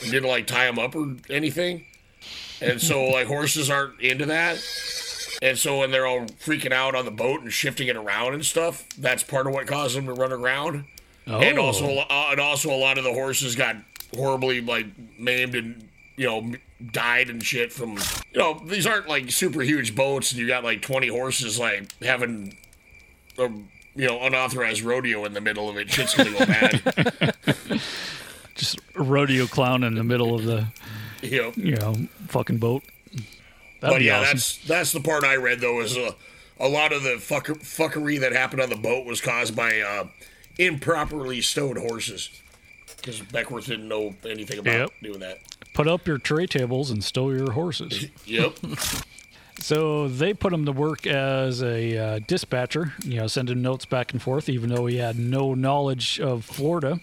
Speaker 1: and didn't like tie them up or anything. And so, like, horses aren't into that. And so when they're all freaking out on the boat and shifting it around and stuff, that's part of what caused them to run aground.
Speaker 4: Oh.
Speaker 1: And also, uh, and also a lot of the horses got horribly like maimed and you know, died and shit from, you know, these aren't like super huge boats and you got like 20 horses like having a, you know, unauthorized rodeo in the middle of it. Shit's gonna go bad.
Speaker 4: Just a rodeo clown in the middle of the,
Speaker 1: Yep.
Speaker 4: you know, fucking boat. That'd
Speaker 1: but yeah,
Speaker 4: awesome.
Speaker 1: that's that's the part I read though is uh, a lot of the fuck, fuckery that happened on the boat was caused by uh, improperly stowed horses because Beckwourth didn't know anything about
Speaker 4: Yep.
Speaker 1: doing that.
Speaker 4: Put up your tray tables and stow your horses.
Speaker 1: Yep.
Speaker 4: So they put him to work as a uh, dispatcher, you know, sending notes back and forth, even though he had no knowledge of Florida.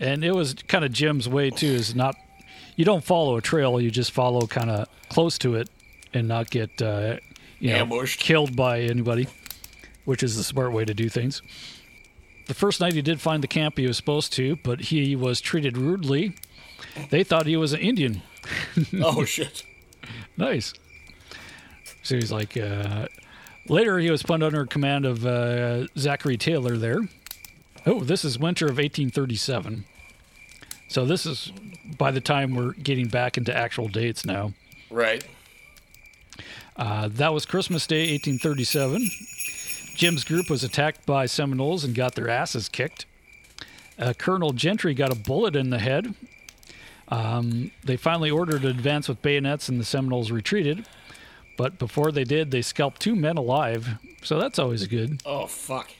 Speaker 4: And it was kind of Jim's way too, is not you don't follow a trail, you just follow kind of close to it and not get uh, you know,
Speaker 1: Ambushed.
Speaker 4: killed by anybody, which is the smart way to do things. The first night he did find the camp he was supposed to, but he was treated rudely. They thought he was an Indian.
Speaker 1: oh shit.
Speaker 4: Nice. So he's like, uh, later he was put under command of uh, Zachary Taylor there. Oh, this is winter of 1837. So this is by the time we're getting back into actual dates now.
Speaker 1: Right.
Speaker 4: Uh, that was Christmas Day, 1837. Jim's group was attacked by Seminoles and got their asses kicked. Uh, Colonel Gentry got a bullet in the head. Um, they finally ordered an advance with bayonets, and the Seminoles retreated. But before they did, they scalped two men alive. So that's always good.
Speaker 1: Oh fuck.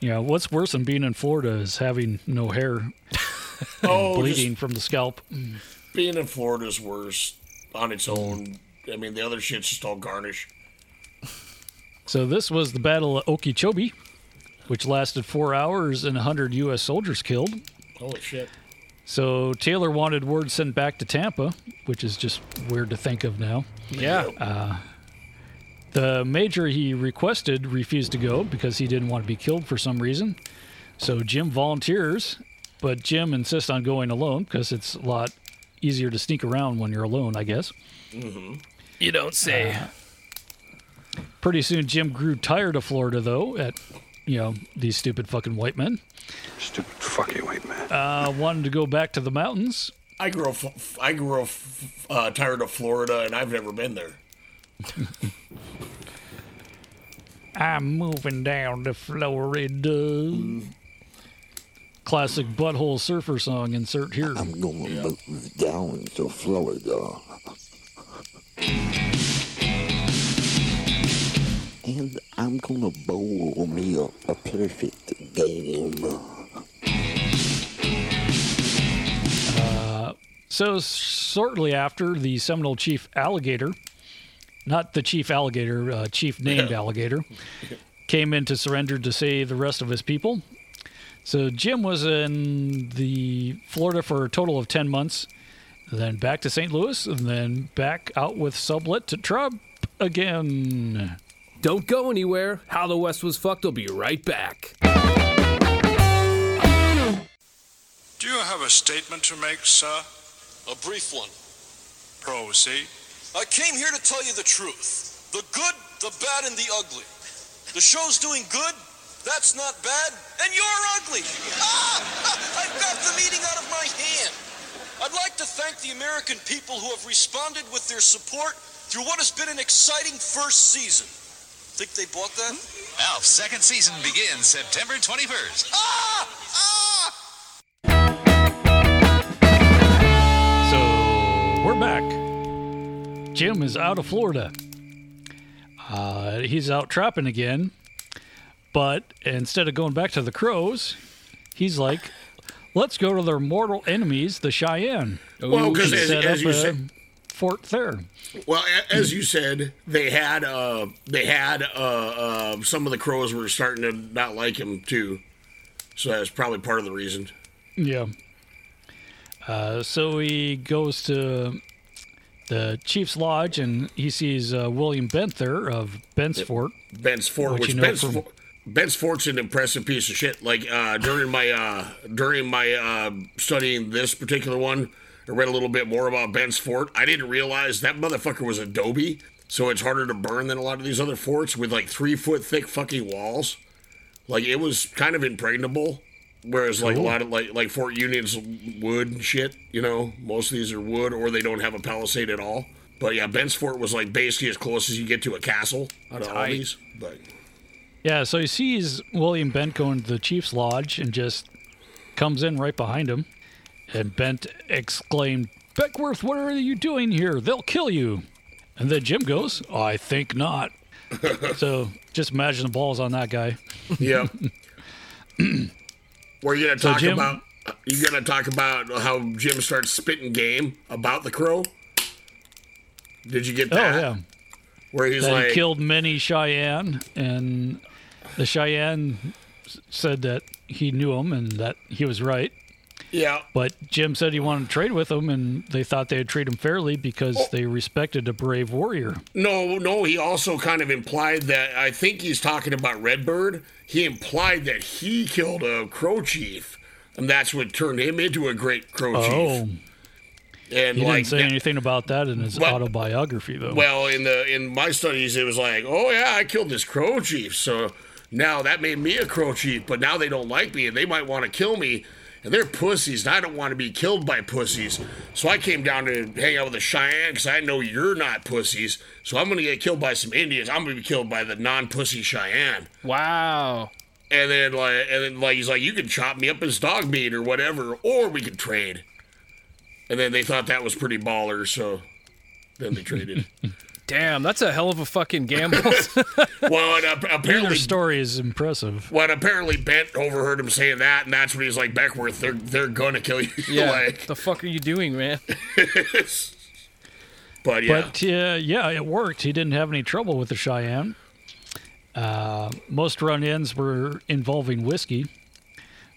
Speaker 4: You know, what's worse than being in Florida is having no hair, and
Speaker 1: Oh,
Speaker 4: bleeding from the scalp.
Speaker 1: being in Florida is worse on its own. I mean, the other shit's just all garnish.
Speaker 4: So this was the Battle of Okeechobee, which lasted four hours and 100 U.S. soldiers killed.
Speaker 1: Holy shit.
Speaker 4: So Taylor wanted word sent back to Tampa, which is just weird to think of now.
Speaker 2: Yeah.
Speaker 4: Uh, the major he requested refused to go because he didn't want to be killed for some reason. So Jim volunteers, but Jim insists on going alone because it's a lot easier to sneak around when you're alone, I guess.
Speaker 1: Mm-hmm.
Speaker 2: You don't say.
Speaker 4: Pretty soon, Jim grew tired of Florida, though, at you know these stupid fucking white men.
Speaker 7: Stupid fucking white man.
Speaker 4: Uh, wanted to go back to the mountains.
Speaker 1: I grew up. I grew up uh, tired of Florida, and I've never been there.
Speaker 4: I'm moving down to Florida. Classic butthole surfer song. Insert here.
Speaker 18: I'm gonna move down to Florida. And I'm gonna bowl me up a perfect game.
Speaker 4: Uh, so shortly after, the Seminole chief Alligator, not the chief alligator, uh, chief named Alligator, came in to surrender to save the rest of his people. So Jim was in the Florida for a total of ten months, then back to St. Louis, and then back out with Sublette to Trump again.
Speaker 16: Don't go anywhere. How the West was fucked will be right back.
Speaker 19: Do you have a statement to make, sir?
Speaker 20: A brief one.
Speaker 19: Proceed.
Speaker 20: I came here to tell you the truth. The good, the bad, and the ugly. The show's doing good, that's not bad, and you're ugly. Ah! I've got the meeting out of my hand. I'd like to thank the American people who have responded with their support through what has been an exciting first season. Think they bought that?
Speaker 21: Alf's second season begins September 21st.
Speaker 4: So we're back. Jim is out of Florida. Uh, he's out trapping again, but instead of going back to the Crows, he's like, "Let's go to their mortal enemies, the Cheyenne."
Speaker 1: Well, 'cause
Speaker 4: And
Speaker 1: as-
Speaker 4: set
Speaker 1: as
Speaker 4: up
Speaker 1: you
Speaker 4: a
Speaker 1: said-
Speaker 4: fort there.
Speaker 1: Well, a- as you said, they had uh, they had uh, uh, some of the crows were starting to not like him too, so that's probably part of the reason.
Speaker 4: Yeah. Uh, so he goes to the chief's lodge and he sees uh, William Bent there of Bent's Fort.
Speaker 1: Bent's Fort,
Speaker 4: Which
Speaker 1: which,
Speaker 4: you know
Speaker 1: Ben's,
Speaker 4: from-
Speaker 1: Fort, Bent's Fort's an impressive piece of shit. Like uh, during my uh, during my uh, studying this particular one, I read a little bit more about Bent's Fort. I didn't realize that motherfucker was adobe, so it's harder to burn than a lot of these other forts with like three foot thick fucking walls. Like it was kind of impregnable. Whereas like
Speaker 4: Cool.
Speaker 1: a lot of like like Fort Union's wood and shit, you know, most of these are wood or they don't have a palisade at all. But yeah, Bent's Fort was like basically as close as you get to a castle out of all these. But
Speaker 4: Yeah, so he sees William Bent going to the chief's lodge and just comes in right behind him. And Bent exclaimed, Beckwourth, what are you doing here? They'll kill you. And then Jim goes, I think not. so just imagine the balls on that guy.
Speaker 1: yeah. We're gonna
Speaker 4: So
Speaker 1: talk
Speaker 4: Jim-
Speaker 1: about you gonna talk about how Jim starts spitting game about the crow. Did you get
Speaker 4: oh,
Speaker 1: that?
Speaker 4: Oh, yeah.
Speaker 1: Where he's
Speaker 4: that
Speaker 1: like,
Speaker 4: he killed many Cheyenne, and the Cheyenne said that he knew him and that he was right.
Speaker 1: yeah,
Speaker 4: But Jim said he wanted to trade with him, and they thought they'd treat him fairly because
Speaker 1: Oh.
Speaker 4: they respected a brave warrior.
Speaker 1: No, no, he also kind of implied that I think he's talking about Redbird. He implied that he killed a crow chief, and that's what turned him into a great crow
Speaker 4: Oh,
Speaker 1: chief. And
Speaker 4: he
Speaker 1: like
Speaker 4: didn't say
Speaker 1: that-
Speaker 4: anything about that in his
Speaker 1: Well-
Speaker 4: autobiography, though.
Speaker 1: well, in the in my studies, it was like, oh yeah, I killed this crow chief, so now that made me a crow chief. But now they don't like me, and they might want to kill me. And they're pussies, and I don't want to be killed by pussies. So I came down to hang out with the Cheyenne because I know you're not pussies. So I'm going to get killed by some Indians. I'm going to be killed by the non-pussy Cheyenne.
Speaker 2: Wow.
Speaker 1: And then like, and then like he's like, you can chop me up as dog meat or whatever, or we could trade. And then they thought that was pretty baller, so then they traded.
Speaker 2: Damn, that's a hell of a fucking gamble.
Speaker 1: well, and
Speaker 4: Either
Speaker 1: apparently,
Speaker 4: story is impressive.
Speaker 1: well, apparently Bent overheard him saying that, and that's when he's like, Beckwourth, they're they're gonna kill you.
Speaker 2: yeah.
Speaker 1: like,
Speaker 2: the fuck are you doing, man?
Speaker 1: but yeah,
Speaker 4: But uh, yeah, it worked. He didn't have any trouble with the Cheyenne. Uh, most run-ins were involving whiskey,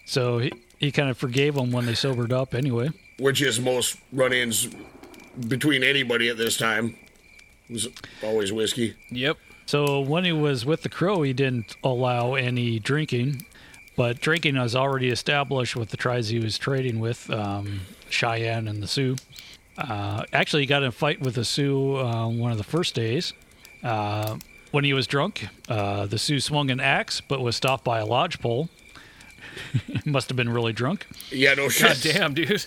Speaker 4: so he, he kind of forgave them when they sobered up. Anyway,
Speaker 1: which is most run-ins between anybody at this time always whiskey.
Speaker 2: Yep.
Speaker 4: so when he was with the Crow, he didn't allow any drinking, but drinking was already established with the tribes he was trading with, um, Cheyenne and the Sioux. Uh, actually, he got in a fight with the Sioux uh, one of the first days. Uh, when he was drunk, uh, the Sioux swung an axe, but was stopped by a lodgepole. Must have been really drunk.
Speaker 1: Yeah, no shit.
Speaker 2: God damn, dude.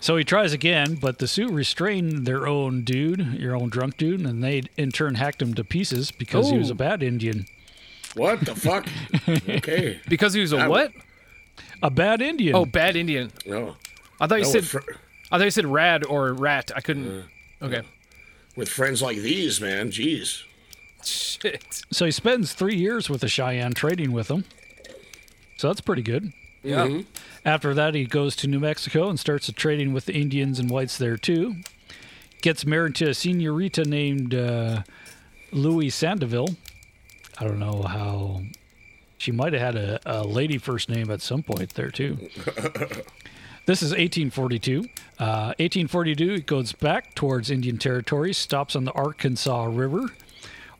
Speaker 4: So he tries again, but the Sioux restrain their own dude, your own drunk dude, and they in turn hacked him to pieces because he was a bad Indian.
Speaker 1: What the fuck? okay.
Speaker 2: Because he was a
Speaker 1: I-
Speaker 2: what?
Speaker 4: A bad Indian.
Speaker 2: Oh, bad Indian.
Speaker 1: No.
Speaker 2: I thought you
Speaker 1: No,
Speaker 2: said.
Speaker 1: fr-
Speaker 2: I thought you said rad or rat. I couldn't. Okay.
Speaker 1: with friends like these, man. Jeez.
Speaker 2: Shit.
Speaker 4: So he spends three years with the Cheyenne trading with them. So that's pretty good.
Speaker 2: Yeah.
Speaker 1: Mm-hmm.
Speaker 4: After that, he goes to New Mexico and starts trading with the Indians and whites there too. Gets married to a senorita named uh, Louis Sandeville. I don't know how. She might have had a, a lady first name at some point there too. This is 1842. Uh, 1842, it goes back towards Indian Territory, stops on the Arkansas River,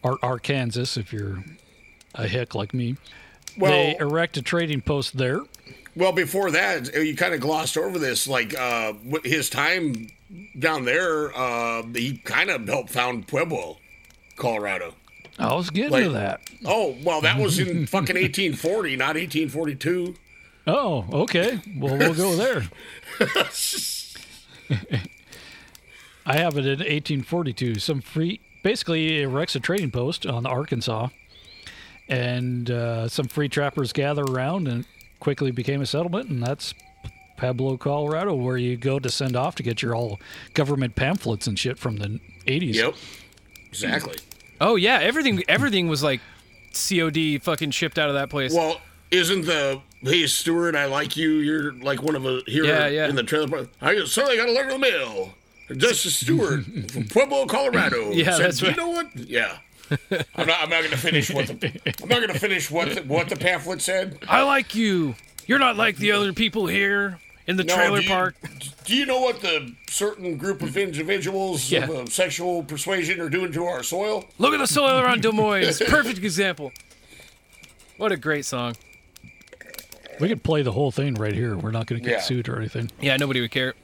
Speaker 4: or Arkansas if you're a hick like me. they erect a trading post there.
Speaker 1: Well, before that, you kind of glossed over this. Like uh, his time down there, uh, he kind of helped found Pueblo, Colorado.
Speaker 4: I was getting
Speaker 1: Like-
Speaker 4: to that.
Speaker 1: Oh, well, that was in fucking 1840, not 1842.
Speaker 4: Oh, okay. Well, we'll go there. I have it in 1842. Some free, basically, erects a trading post on the Arkansas, and uh, some free trappers gather around, and quickly became a settlement, and that's Pueblo, Colorado, where you go to send off to get your all government pamphlets and shit from the 80s.
Speaker 1: Yep, exactly.
Speaker 2: Oh yeah, everything everything was like COD fucking shipped out of that place.
Speaker 1: Well, isn't the hey Stewart? I like you. You're like one of a here
Speaker 2: Yeah, yeah.
Speaker 1: in the trailer park. I sorry, I got a letter in the mail. Justice Stewart from Pueblo, Colorado.
Speaker 2: Yeah,
Speaker 1: said,
Speaker 2: that's
Speaker 1: You know what? Yeah. I'm not. I'm not going to finish what the. I'm not going to finish what the, what the pamphlet said.
Speaker 2: I like you. You're not like the other people here in the
Speaker 1: No,
Speaker 2: trailer
Speaker 1: do you-
Speaker 2: park.
Speaker 1: Do you know what the certain group of individuals
Speaker 2: Yeah.
Speaker 1: of uh, sexual persuasion are doing to our soil?
Speaker 2: Look at the soil around Des Moines. Perfect example. What a great song.
Speaker 4: We could play the whole thing right here. We're not going to get
Speaker 2: Yeah.
Speaker 4: sued or anything.
Speaker 2: Yeah, nobody would care.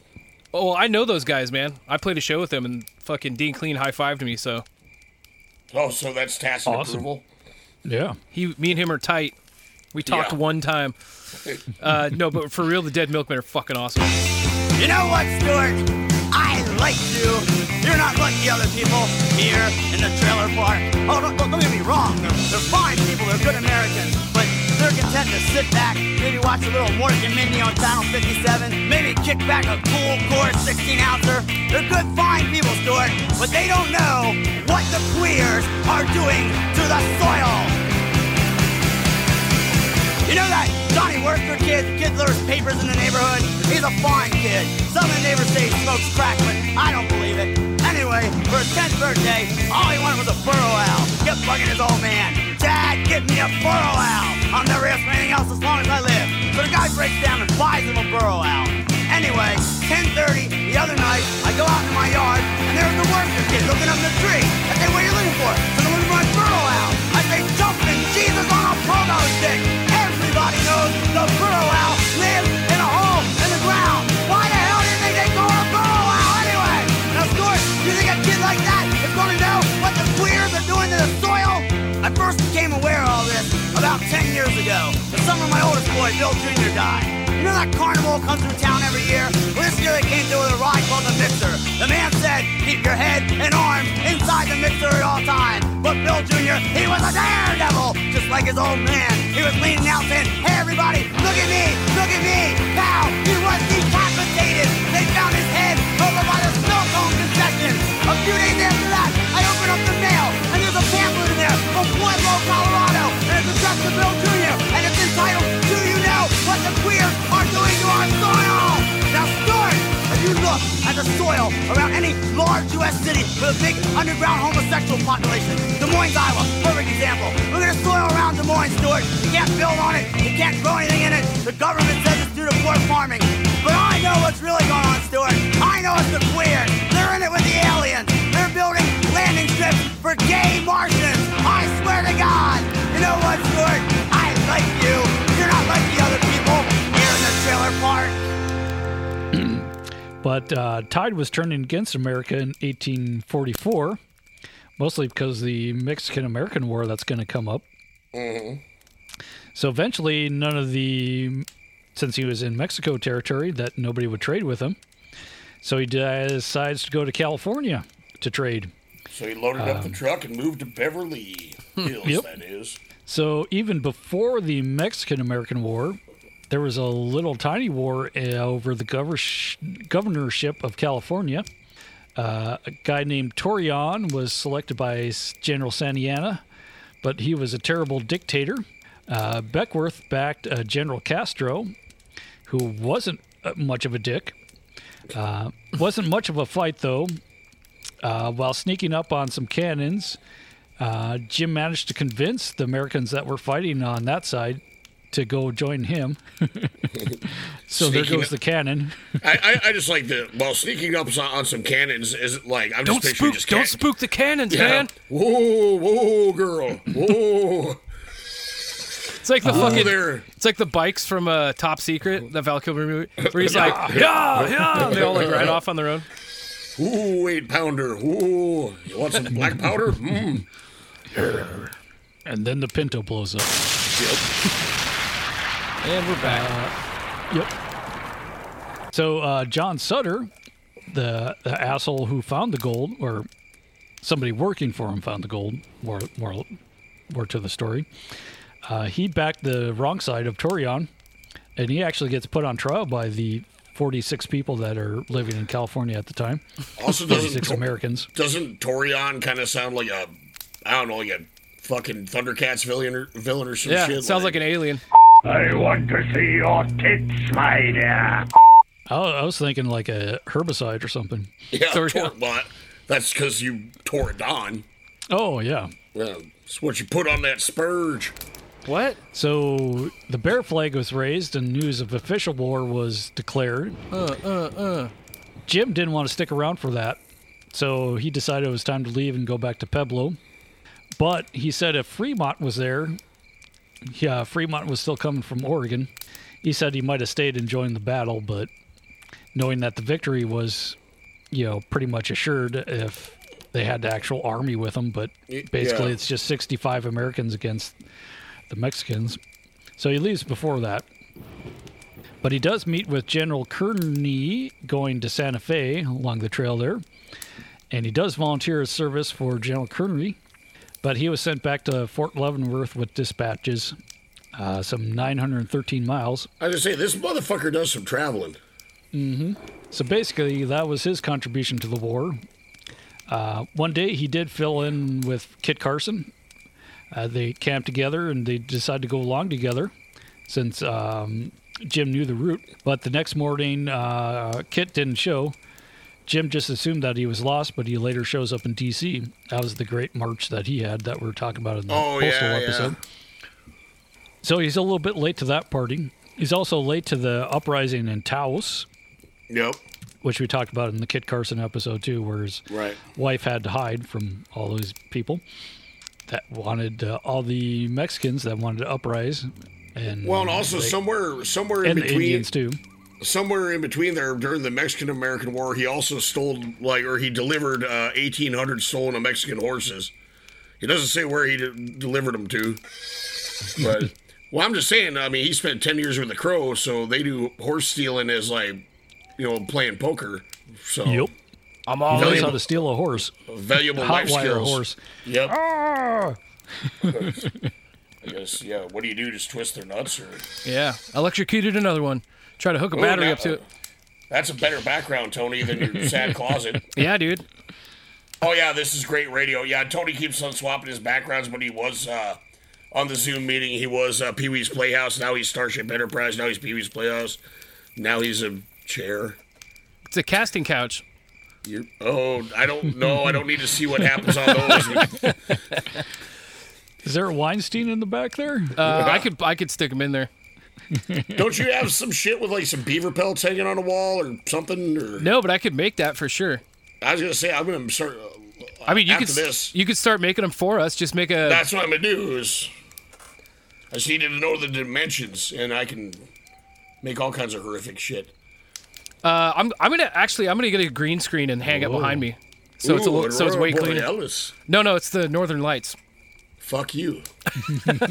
Speaker 2: Oh, well, I know those guys, man. I played a show with them, and fucking Dean Clean high fived me. So
Speaker 1: Oh, so that's tacit
Speaker 4: Awesome.
Speaker 1: approval.
Speaker 4: Yeah.
Speaker 2: he, me and him are tight. We talked
Speaker 1: Yeah.
Speaker 2: one time. Uh, no, but for real, the dead milkmen are fucking awesome.
Speaker 5: You know what, Stuart? I like you. You're not like the other people here in the trailer park. Oh, don't, don't get me wrong. They're, they're fine people. They're good Americans. But they're content to sit back, maybe watch a little Mork and Mindy on Channel 57, maybe kick back a cool Coors 16 ouncer. They're good, fine people, Stuart. But they don't know what the queers are doing to the soil. You know that Johnny Worster kid, kid litters papers in the neighborhood? He's a fine kid. Some of the neighbors say he smokes crack, but I don't believe it. Anyway, for his 10th birthday, all he wanted was a burrow owl. Kept bugging his old man. Dad, get me a burrow owl. I'll never ask for anything else as long as I live. So the guy breaks down and buys him a burrow owl. Anyway, 10.30 the other night, I go out in my yard, and there's the Worster kid looking up the tree. I say, what are you looking for? So I'm looking for my burrow owl. I say, jumping Jesus on a pogo stick. Everybody knows the burrow owl lives in a hole in the ground. Why the hell do you think they call a burrow owl anyway? Now, Stuart, you think a kid like that is going to know what the queers are doing to the soil? I first became aware of all this about 10 years ago. The summer my oldest boy, Bill Jr., died. Know that carnival comes through town every year? Well, this year they came through with a ride called the Mixer. The man said, keep your head and arms inside the mixer at all times. But Bill Jr., he was a daredevil, just like his old man. He was leaning out saying, hey everybody, look at me, look at me. Pow, he was decapitated. They found his head over by the Snowcone concession. A few days after that, I opened up the mail, and there's a pamphlet in there from Pueblo, Colorado, and it's addressed to Bill Jr., the Queers Are Doing to Our Soil? Now, Stuart, if you look at the soil around any large U.S. city with a big underground homosexual population, Des Moines, Iowa, perfect example. Look at the soil around Des Moines, Stuart. You can't build on it. You can't grow anything in it. The government says it's due to poor farming. But I know what's really
Speaker 4: But uh, tide was turning against America in 1844, mostly because the Mexican American War that's going to come up.
Speaker 1: Mm-hmm.
Speaker 4: So eventually, none of the, since he was in Mexico territory, that nobody would trade with him. So he decides to go to California to trade.
Speaker 1: So he loaded up the
Speaker 4: Um,
Speaker 1: truck and moved to Beverly Hills,
Speaker 4: Yep.
Speaker 1: that is.
Speaker 4: So even before the Mexican American War, there was a little tiny war uh, over the gover- governorship of California. Uh, a guy named Torreon was selected by General Santa Anna, but he was a terrible dictator. Uh, Beckwourth backed uh, General Castro, who wasn't uh, much of a dick. Uh, wasn't much of a fight, though. While sneaking up on some cannons, Jim managed to convince the Americans that were fighting on that side to go join him. so there goes
Speaker 1: up-
Speaker 4: the cannon.
Speaker 1: I, I, I just like the well sneaking up on, on some cannons is like I'm
Speaker 2: Don't
Speaker 1: just picturing
Speaker 2: spook,
Speaker 1: just
Speaker 2: don't spook the cannons,
Speaker 1: Yeah.
Speaker 2: man.
Speaker 1: Whoa, whoa, girl, whoa.
Speaker 2: It's like the
Speaker 1: Whoa
Speaker 2: fucking.
Speaker 1: there.
Speaker 2: It's like the bikes from uh, Top Secret, the Val Kilmer movie, where he's like, yeah, yeah, and they all like ride off on their own.
Speaker 1: Ooh, eight pounder. Ooh, you want some black powder? Mm.
Speaker 4: and then the Pinto blows up.
Speaker 2: And we're back.
Speaker 4: Yep. So uh, John Sutter, the, the asshole who found the gold, or somebody working for him found the gold, more more more to the story. Uh, he backed the wrong side of Torion, and he actually gets put on trial by the 46 people that are living in California at the time.
Speaker 1: Also, doesn't
Speaker 4: 46
Speaker 1: Tor-
Speaker 4: Americans.
Speaker 1: Doesn't Torion kind of sound like a I don't know, like a fucking Thundercats villain or, villain or some
Speaker 2: Yeah,
Speaker 1: shit?
Speaker 2: sounds like an alien.
Speaker 15: I want to see your tits, my dear.
Speaker 4: I, I was thinking like a herbicide or something.
Speaker 1: Yeah, tor- but that's because you tore it on.
Speaker 4: Oh yeah.
Speaker 1: Yeah, it's what you put on that spurge.
Speaker 2: What?
Speaker 4: So the bear flag was raised and news of official war was declared.
Speaker 2: Uh, uh, uh.
Speaker 4: Jim didn't want to stick around for that, so he decided it was time to leave and go back to Pueblo. But he said if Fremont was there, yeah, Fremont was still coming from Oregon. He said he might have stayed and joined the battle, but knowing that the victory was, you know, pretty much assured if they had the actual army with them. But basically,
Speaker 1: yeah.
Speaker 4: it's just 65 Americans against the Mexicans. So he leaves before that. But he does meet with General Kearny going to Santa Fe along the trail there. And he does volunteer his service for General Kearny. But he was sent back to Fort Leavenworth with dispatches, uh, some 913 miles.
Speaker 1: I was say this motherfucker does some traveling.
Speaker 4: hmm So basically, that was his contribution to the war. Uh, one day, he did fill in with Kit Carson. Uh, they camped together and they decided to go along together since um, Jim knew the route. But the next morning, uh, Kit didn't show. Jim just assumed that he was lost, but he later shows up in D.C. That was the great march that he had that we are talking about in the
Speaker 1: Oh,
Speaker 4: postal
Speaker 1: yeah, yeah.
Speaker 4: episode. So he's a little bit late to that party. He's also late to the uprising in Taos.
Speaker 1: Yep.
Speaker 4: Which we talked about in the Kit Carson episode too, where his
Speaker 1: Right.
Speaker 4: wife had to hide from all those people that wanted uh, all the Mexicans that wanted to uprise, and
Speaker 1: Well, and also
Speaker 4: they-
Speaker 1: somewhere somewhere in between
Speaker 4: Indians too.
Speaker 1: Somewhere in between there, during the Mexican American War, he also stole like, or he delivered uh, eighteen hundred stolen Mexican horses. He doesn't say where he de- delivered them to, but well, I'm just saying. I mean, he spent ten years with the Crow, so they do horse stealing as like, you know, playing poker. So
Speaker 4: Yep.
Speaker 2: I'm
Speaker 4: He knows how to steal a horse.
Speaker 1: valuable
Speaker 4: Hot
Speaker 1: life
Speaker 4: wire a
Speaker 1: skills.
Speaker 4: horse.
Speaker 1: Yep.
Speaker 4: Ah!
Speaker 1: I guess. Yeah. What do you do? Just twist their nuts, or
Speaker 2: Yeah, electrocuted another one. Try to hook a
Speaker 1: Ooh,
Speaker 2: battery
Speaker 1: now-
Speaker 2: up to it.
Speaker 1: That's a better background, Tony, than your sad closet.
Speaker 2: Yeah, dude.
Speaker 1: Oh yeah, this is great radio. Yeah, Tony keeps on swapping his backgrounds, but he was uh, on the Zoom meeting. He was uh, Pee Wee's Playhouse. Now he's Starship Enterprise. Now he's Pee Wee's Playhouse. Now he's a chair.
Speaker 2: It's a casting couch.
Speaker 1: You're, oh, I don't know. I don't need to see what happens on those.
Speaker 4: Is there a Weinstein in the back there?
Speaker 2: Uh, I could I could stick him in there.
Speaker 1: don't you have some shit with like some beaver pelts hanging on a wall or something? Or
Speaker 2: No, but I could make that for sure.
Speaker 1: I was gonna say I'm gonna start.
Speaker 2: I mean, you
Speaker 1: after
Speaker 2: could
Speaker 1: this.
Speaker 2: you could start making them for us. Just make a.
Speaker 1: That's what I'm gonna do. Is I just needed to know the dimensions, and I can make all kinds of horrific shit.
Speaker 2: Uh, I'm I'm gonna actually I'm gonna get a green screen and hang it behind me, so it's a little, so it's way cleaner. No, no, it's the Northern Lights.
Speaker 1: Fuck you.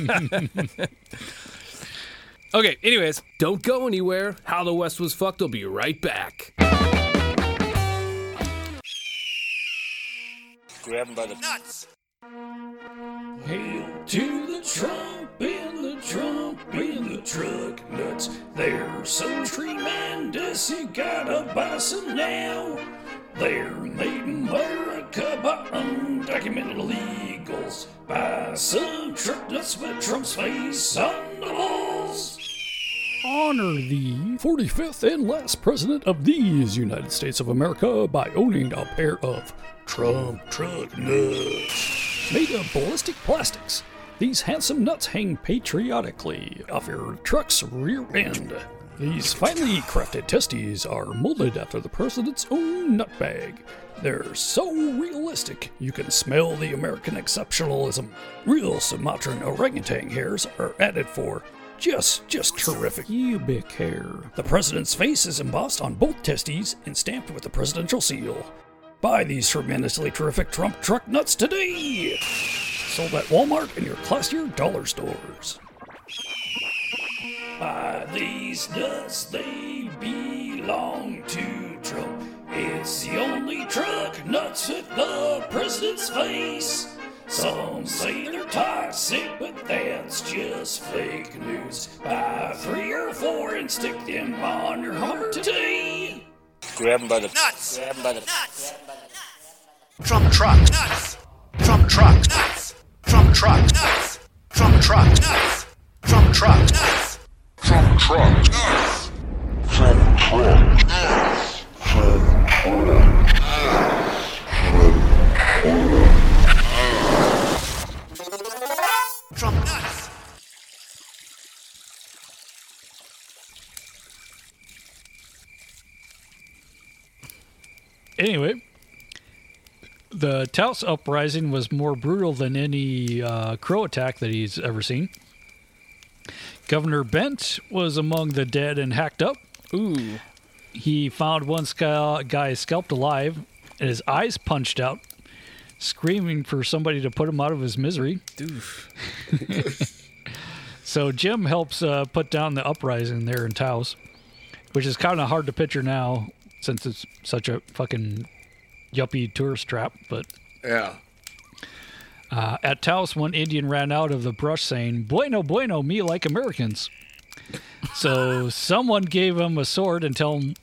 Speaker 2: Okay. Anyways,
Speaker 16: Don't go anywhere. How the West was fucked will be right back.
Speaker 20: Grab him by the nuts.
Speaker 17: Hail to the Trump in the Trump in the truck nuts. They're so tremendous, you gotta buy some now. They're made in America by undocumented illegals. Buy some truck nuts with Trump's face on the walls. Honor the 45th and last president of these United States of America by owning a pair of Trump truck nuts. Made of ballistic plastics, these handsome nuts hang patriotically off your truck's rear end. These finely crafted testes are molded after the president's own nut bag. They're so realistic, you can smell the American exceptionalism. Real Sumatran orangutan hairs are added for just, just terrific pubic hair. The president's face is embossed on both testes and stamped with the presidential seal. Buy these tremendously terrific Trump truck nuts today! Sold at Walmart and your classier dollar stores. Buy these nuts, they belong to Trump. It's the only truck nuts with the president's face. Some say they're toxic, but that's just fake news. Buy three or four and stick them on your Hummer today.
Speaker 20: Grab him by the nuts. Grab him by the nuts.
Speaker 21: Trump truck nuts. Trump truck nuts. Trump truck nuts. Trump truck nuts. Trump truck nuts. Trump truck nuts. Trump truck nuts. Trump
Speaker 4: Anyway, the Taos uprising was more brutal than any uh, crow attack that he's ever seen. Governor Bent was among the dead and hacked up.
Speaker 2: Ooh.
Speaker 4: He found one guy scalped alive and his eyes punched out, screaming for somebody to put him out of his misery. Doof. So Jim helps uh, put down the uprising there in Taos, which is kind of hard to picture now since it's such a fucking yuppie tourist trap. But
Speaker 1: Yeah.
Speaker 4: uh, at Taos, one Indian ran out of the brush saying, Bueno, bueno, me like Americans. So someone gave him a sword and tell him,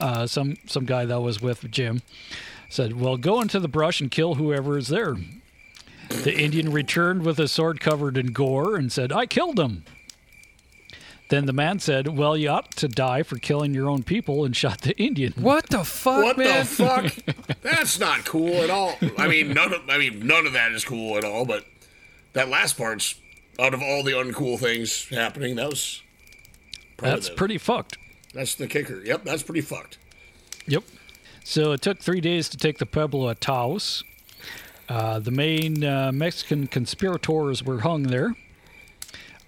Speaker 4: uh, some, some guy that was with Jim said, Well, go into the brush and kill whoever is there. The Indian returned with a sword covered in gore and said, I killed him. Then the man said, Well, you ought to die for killing your own people and shot the Indian.
Speaker 2: What the fuck,
Speaker 1: What
Speaker 2: man?
Speaker 1: the fuck? That's not cool at all. I mean, none of I mean none of that is cool at all. But that last part's out of all the uncool things happening. That was probably
Speaker 4: That's
Speaker 1: the-
Speaker 4: pretty fucked.
Speaker 1: That's the kicker. Yep, that's pretty fucked.
Speaker 4: Yep. So it took three days to take the Pueblo at Taos. Uh, the main uh, Mexican conspirators were hung there.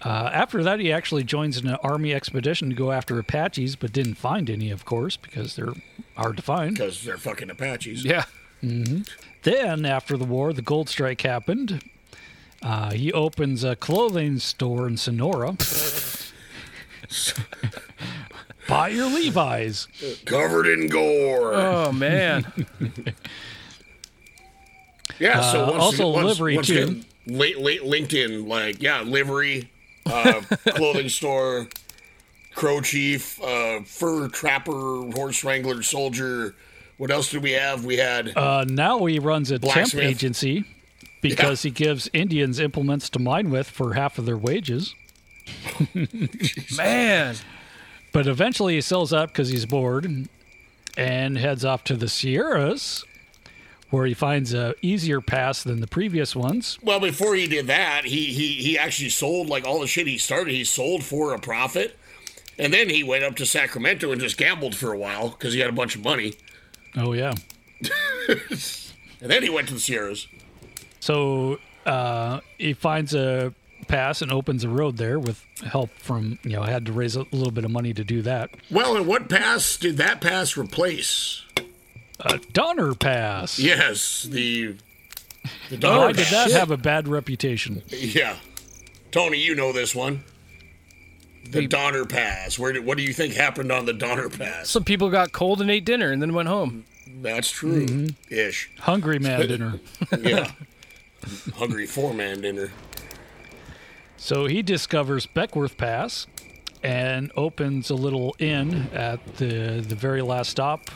Speaker 4: Uh, after that, he actually joins an army expedition to go after Apaches, but didn't find any, of course, because they're hard to find.
Speaker 1: Because they're fucking Apaches.
Speaker 2: Yeah.
Speaker 4: hmm Then, after the war, the gold strike happened. Uh, he opens a clothing store in Sonora. Buy your Levi's.
Speaker 1: Covered in gore.
Speaker 2: Oh man.
Speaker 1: Yeah. So
Speaker 4: Uh,
Speaker 1: once
Speaker 4: also
Speaker 1: once,
Speaker 4: livery,
Speaker 1: once
Speaker 4: too.
Speaker 1: late, late LinkedIn, like yeah, livery, uh, clothing store, crow chief, uh, fur trapper, horse wrangler, soldier. What else did we have? We had
Speaker 4: Uh, now he runs a temp agency because he gives Indians implements to mine with for half of their wages.
Speaker 2: Man.
Speaker 4: But eventually he sells up because he's bored and heads off to the Sierras, where he finds a easier pass than the previous ones.
Speaker 1: Well, before he did that, he he he actually sold like all the shit he started. He sold for a profit, and then he went up to Sacramento and just gambled for a while because he had a bunch of money,
Speaker 4: Oh yeah.
Speaker 1: and then he went to the Sierras.
Speaker 4: So uh, he finds a pass and opens a road there with help from you know had to raise a little bit of money to do that.
Speaker 1: Well, and what pass did that pass replace?
Speaker 4: A Donner Pass.
Speaker 1: Yes, the the
Speaker 4: Oh,
Speaker 1: Donner
Speaker 4: did that have a bad reputation?
Speaker 1: Yeah, Tony, you know this one. The Donner Pass. Where did, what do you think happened on the Donner Pass?
Speaker 2: Some people got cold and ate dinner and then went home.
Speaker 1: That's true. Mm-hmm. Ish.
Speaker 4: Hungry man dinner.
Speaker 1: yeah. Hungry four man dinner.
Speaker 4: So he discovers Beckwourth Pass and opens a little inn at the the very last stop.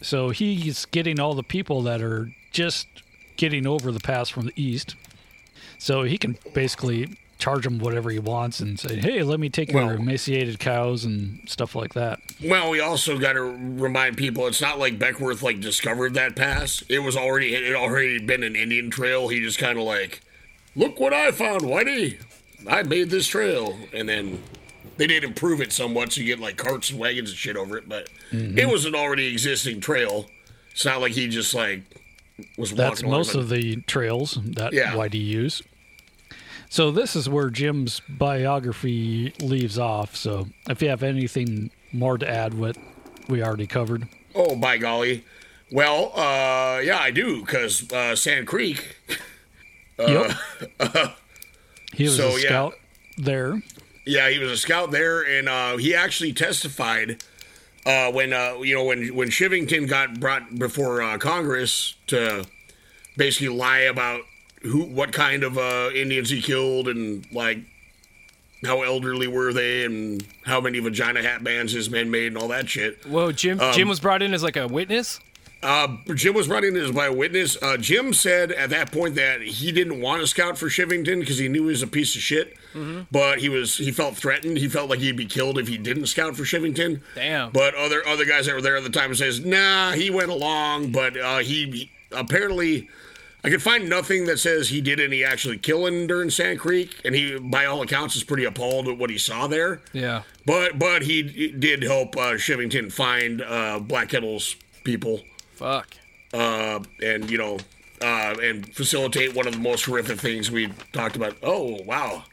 Speaker 4: So he's getting all the people that are just getting over the pass from the east. So he can basically charge them whatever he wants and say, "Hey, let me take your emaciated cows and stuff like that."
Speaker 1: Well, we also got to remind people it's not like Beckwourth like discovered that pass. It was already it had already been an Indian trail. He just kind of like, look what I found, Whitey. I made this trail, and then they did improve it somewhat, so you get like carts and wagons and shit over it. But
Speaker 4: Mhm.
Speaker 1: it was an already existing trail. It's not like he just like was
Speaker 4: That's most of the trails that
Speaker 1: Yeah.
Speaker 4: YD use. So this is where Jim's biography leaves off. So if you have anything more to add, what we already covered.
Speaker 1: Oh, by golly. Well, uh, yeah, I do, because uh, Sand Creek. Uh,
Speaker 4: He was
Speaker 1: So,
Speaker 4: a
Speaker 1: yeah.
Speaker 4: scout there.
Speaker 1: Yeah, he was a scout there, and uh, he actually testified uh, when uh, you know when when Chivington got brought before uh, Congress to basically lie about who what kind of uh, Indians he killed and like how elderly were they and how many vagina hat bands his men made and all that shit.
Speaker 2: Whoa, Jim
Speaker 1: Um,
Speaker 2: Jim was brought in as like a witness?
Speaker 1: Uh, Jim was running as by a witness. Uh, Jim said at that point that he didn't want to scout for Chivington because he knew he was a piece of shit.
Speaker 2: Mhm.
Speaker 1: But he was he felt threatened. He felt like he'd be killed if he didn't scout for Chivington.
Speaker 2: Damn.
Speaker 1: But other other guys that were there at the time says, nah, he went along, but uh, he, he- apparently. I could find nothing that says he did any actually killing during Sand Creek, and he, by all accounts, is pretty appalled at what he saw there.
Speaker 2: Yeah.
Speaker 1: But but he did help uh, Chivington find uh, Black Kettle's people
Speaker 2: Fuck.
Speaker 1: uh, and you know, uh, and facilitate one of the most horrific things we talked about. Oh wow,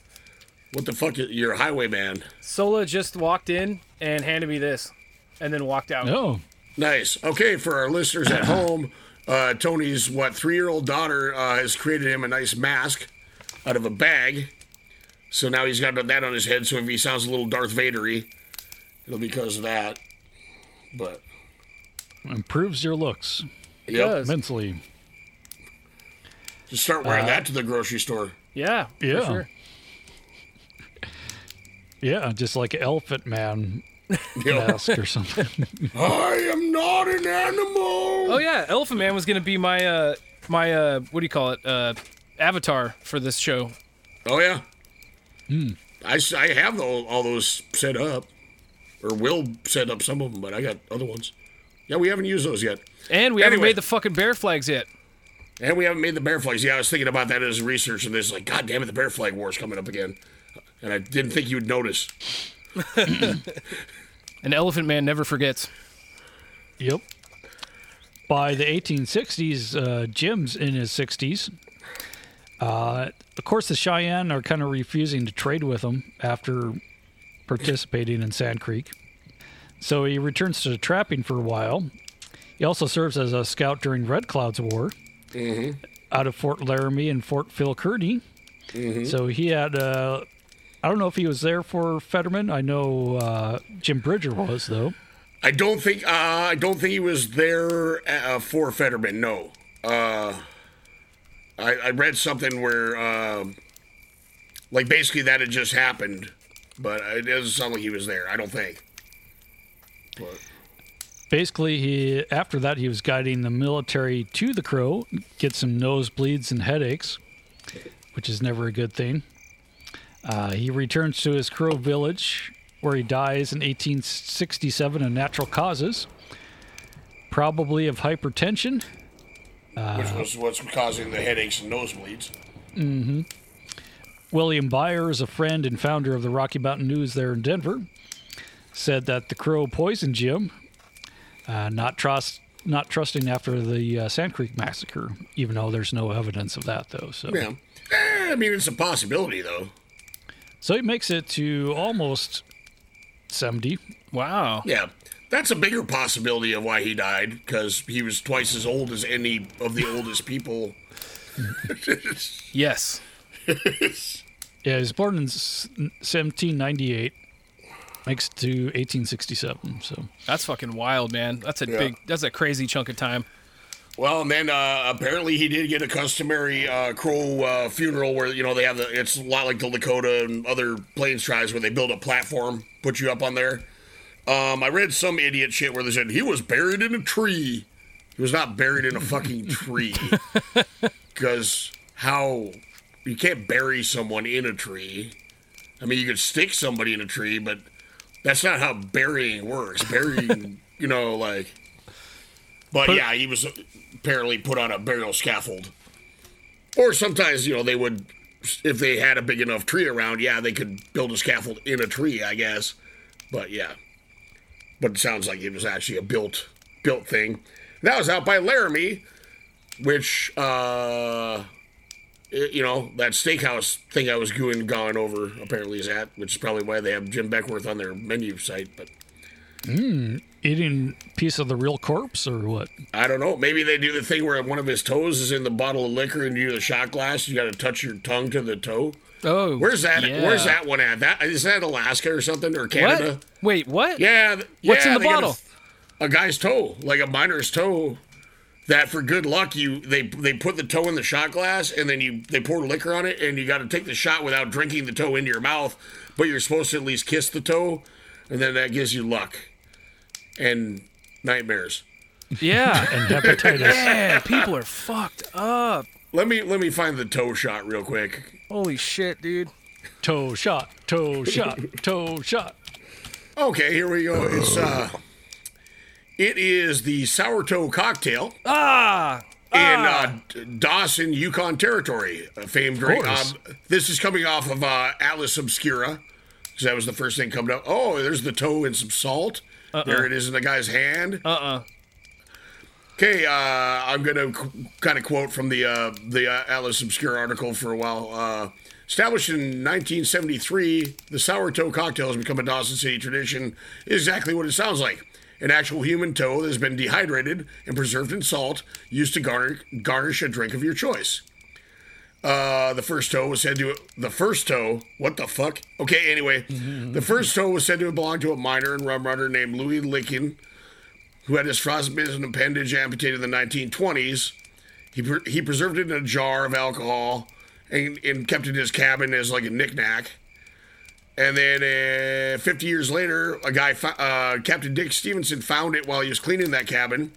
Speaker 1: what the fuck? You're a highwayman.
Speaker 2: Sola just walked in and handed me this and then walked out.
Speaker 4: Oh.
Speaker 1: Nice. Okay, for our listeners at home, uh, Tony's what three-year-old daughter uh, has created him a nice mask out of a bag. So now he's got that on his head. So if he sounds a little Darth Vadery, it'll be because of that. But
Speaker 4: Improves your looks.
Speaker 1: Yep.
Speaker 4: Mentally.
Speaker 1: just start wearing
Speaker 4: Uh,
Speaker 1: that to the grocery store.
Speaker 2: Yeah. for
Speaker 4: Yeah.
Speaker 2: sure.
Speaker 4: Yeah, just like Elephant Man
Speaker 1: Yeah.
Speaker 4: mask or something.
Speaker 1: I am not an animal.
Speaker 2: Oh yeah, Elephant Man was gonna be my uh my uh what do you call it uh avatar for this show.
Speaker 1: Oh yeah.
Speaker 4: Hmm.
Speaker 1: I, I have all, all those set up, or will set up some of them, but I got other ones. Yeah, we haven't used those yet.
Speaker 2: And we haven't made the fucking bear flags yet.
Speaker 1: And we haven't made the bear flags. Yeah, I was thinking about that as research, and this like, God damn it, the bear flag war's coming up again. And I didn't think you would notice.
Speaker 2: An Elephant Man never forgets.
Speaker 4: Yep. By the 1860s, uh, Jim's in his 60s. Uh, of course, the Cheyenne are kind of refusing to trade with him after participating in Sand Creek. So he returns to trapping for a while. He also serves as a scout during Red Cloud's War
Speaker 1: Mm-hmm.
Speaker 4: out of Fort Laramie and Fort Phil Kearny. So he had, uh, I don't know if he was there for Fetterman. I know uh, Jim Bridger was, though.
Speaker 1: I don't think uh, I don't think he was there uh, for Fetterman. No. Uh, I, I read something where, uh, like, basically that had just happened, but it doesn't sound like he was there. I don't think. But
Speaker 4: Basically, he after that he was guiding the military to the Crow, get some nosebleeds and headaches, which is never a good thing. Uh, he returns to his Crow village, where he dies in 1867 of natural causes, probably of hypertension.
Speaker 1: which was what's causing the headaches and nosebleeds.
Speaker 4: Mm-hmm. William Byers, a friend and founder of the Rocky Mountain News there in Denver, said that the crow poisoned Jim, uh, not trust, not trusting after the uh, Sand Creek massacre, even though there's no evidence of that though. So,
Speaker 1: Yeah. Eh, I mean, it's a possibility, though.
Speaker 4: so he makes it to almost seventy.
Speaker 2: Wow.
Speaker 1: Yeah. That's a bigger possibility of why he died, because he was twice as old as any of the oldest people.
Speaker 2: Yes.
Speaker 4: Yeah, he was born in 1798, makes it to 1867. So
Speaker 2: That's fucking wild, man. That's a
Speaker 1: Yeah.
Speaker 2: big that's a crazy chunk of time.
Speaker 1: Well, and then uh, apparently he did get a customary uh, crow uh, funeral where you know they have the. It's a lot like the Lakota and other plains tribes where they build a platform, put you up on there. Um, I read some idiot shit where they said he was buried in a tree. He was not buried in a fucking tree. Because how you can't bury someone in a tree. I mean, you could stick somebody in a tree, but that's not how burying works. Burying, you know, like. But
Speaker 2: Put-
Speaker 1: yeah, he was apparently put on a burial scaffold. Or sometimes, you know, they would, if they had a big enough tree around, yeah, they could build a scaffold in a tree, I guess. But yeah. But it sounds like it was actually a built built thing. That was out by Laramie, which, uh, you know, that steakhouse thing I was going going over apparently is at, which is probably why they have Jim Beckwourth on their menu site. But
Speaker 4: mm, eating piece of the real corpse or what?
Speaker 1: I don't know. Maybe they do the thing where one of his toes is in the bottle of liquor and you do the shot glass. You got to touch your tongue to the toe.
Speaker 2: Oh,
Speaker 1: Where's that?
Speaker 2: yeah.
Speaker 1: Where's that one at? That is that Alaska or something or Canada?
Speaker 2: What? Wait, what?
Speaker 1: Yeah. th-
Speaker 2: What's
Speaker 1: yeah,
Speaker 2: in the
Speaker 1: got a-
Speaker 2: bottle?
Speaker 1: A, guy's toe, like a miner's toe. That for good luck, you they they put the toe in the shot glass and then you they pour liquor on it and you got to take the shot without drinking the toe into your mouth, but you're supposed to at least kiss the toe, and then that gives you luck and nightmares.
Speaker 2: Yeah.
Speaker 4: And hepatitis.
Speaker 2: Man, people are fucked up.
Speaker 1: Let me let me find the toe shot real quick.
Speaker 2: Holy shit, dude.
Speaker 4: Toe shot, toe shot, toe shot.
Speaker 1: Okay, here we go. It's uh it is the sour toe cocktail
Speaker 2: Ah.
Speaker 1: in uh, Dawson, Yukon Territory, a famed drink. Um, this is coming off of uh, Atlas Obscura, because that was the first thing coming up. Oh, there's the toe and some salt.
Speaker 2: Uh-uh.
Speaker 1: There it is in the guy's hand.
Speaker 2: Uh-uh.
Speaker 1: Okay, uh, I'm gonna c- kind of quote from the uh, the uh, Atlas Obscura article for a while. Uh, established in 1973, the sour toe cocktail has become a Dawson City tradition. Exactly what it sounds like: an actual human toe that has been dehydrated and preserved in salt, used to garnish garnish a drink of your choice. Uh, the first toe was said to the first toe. What the fuck? Okay, anyway, the first toe was said to have belonged to a miner and rum runner named Louis Lincoln, who had his frostbitten appendage amputated in the 1920s. He pre- he preserved it in a jar of alcohol and, and kept it in his cabin as like a knickknack. And then uh, 50 years later, a guy, uh, Captain Dick Stevenson, found it while he was cleaning that cabin,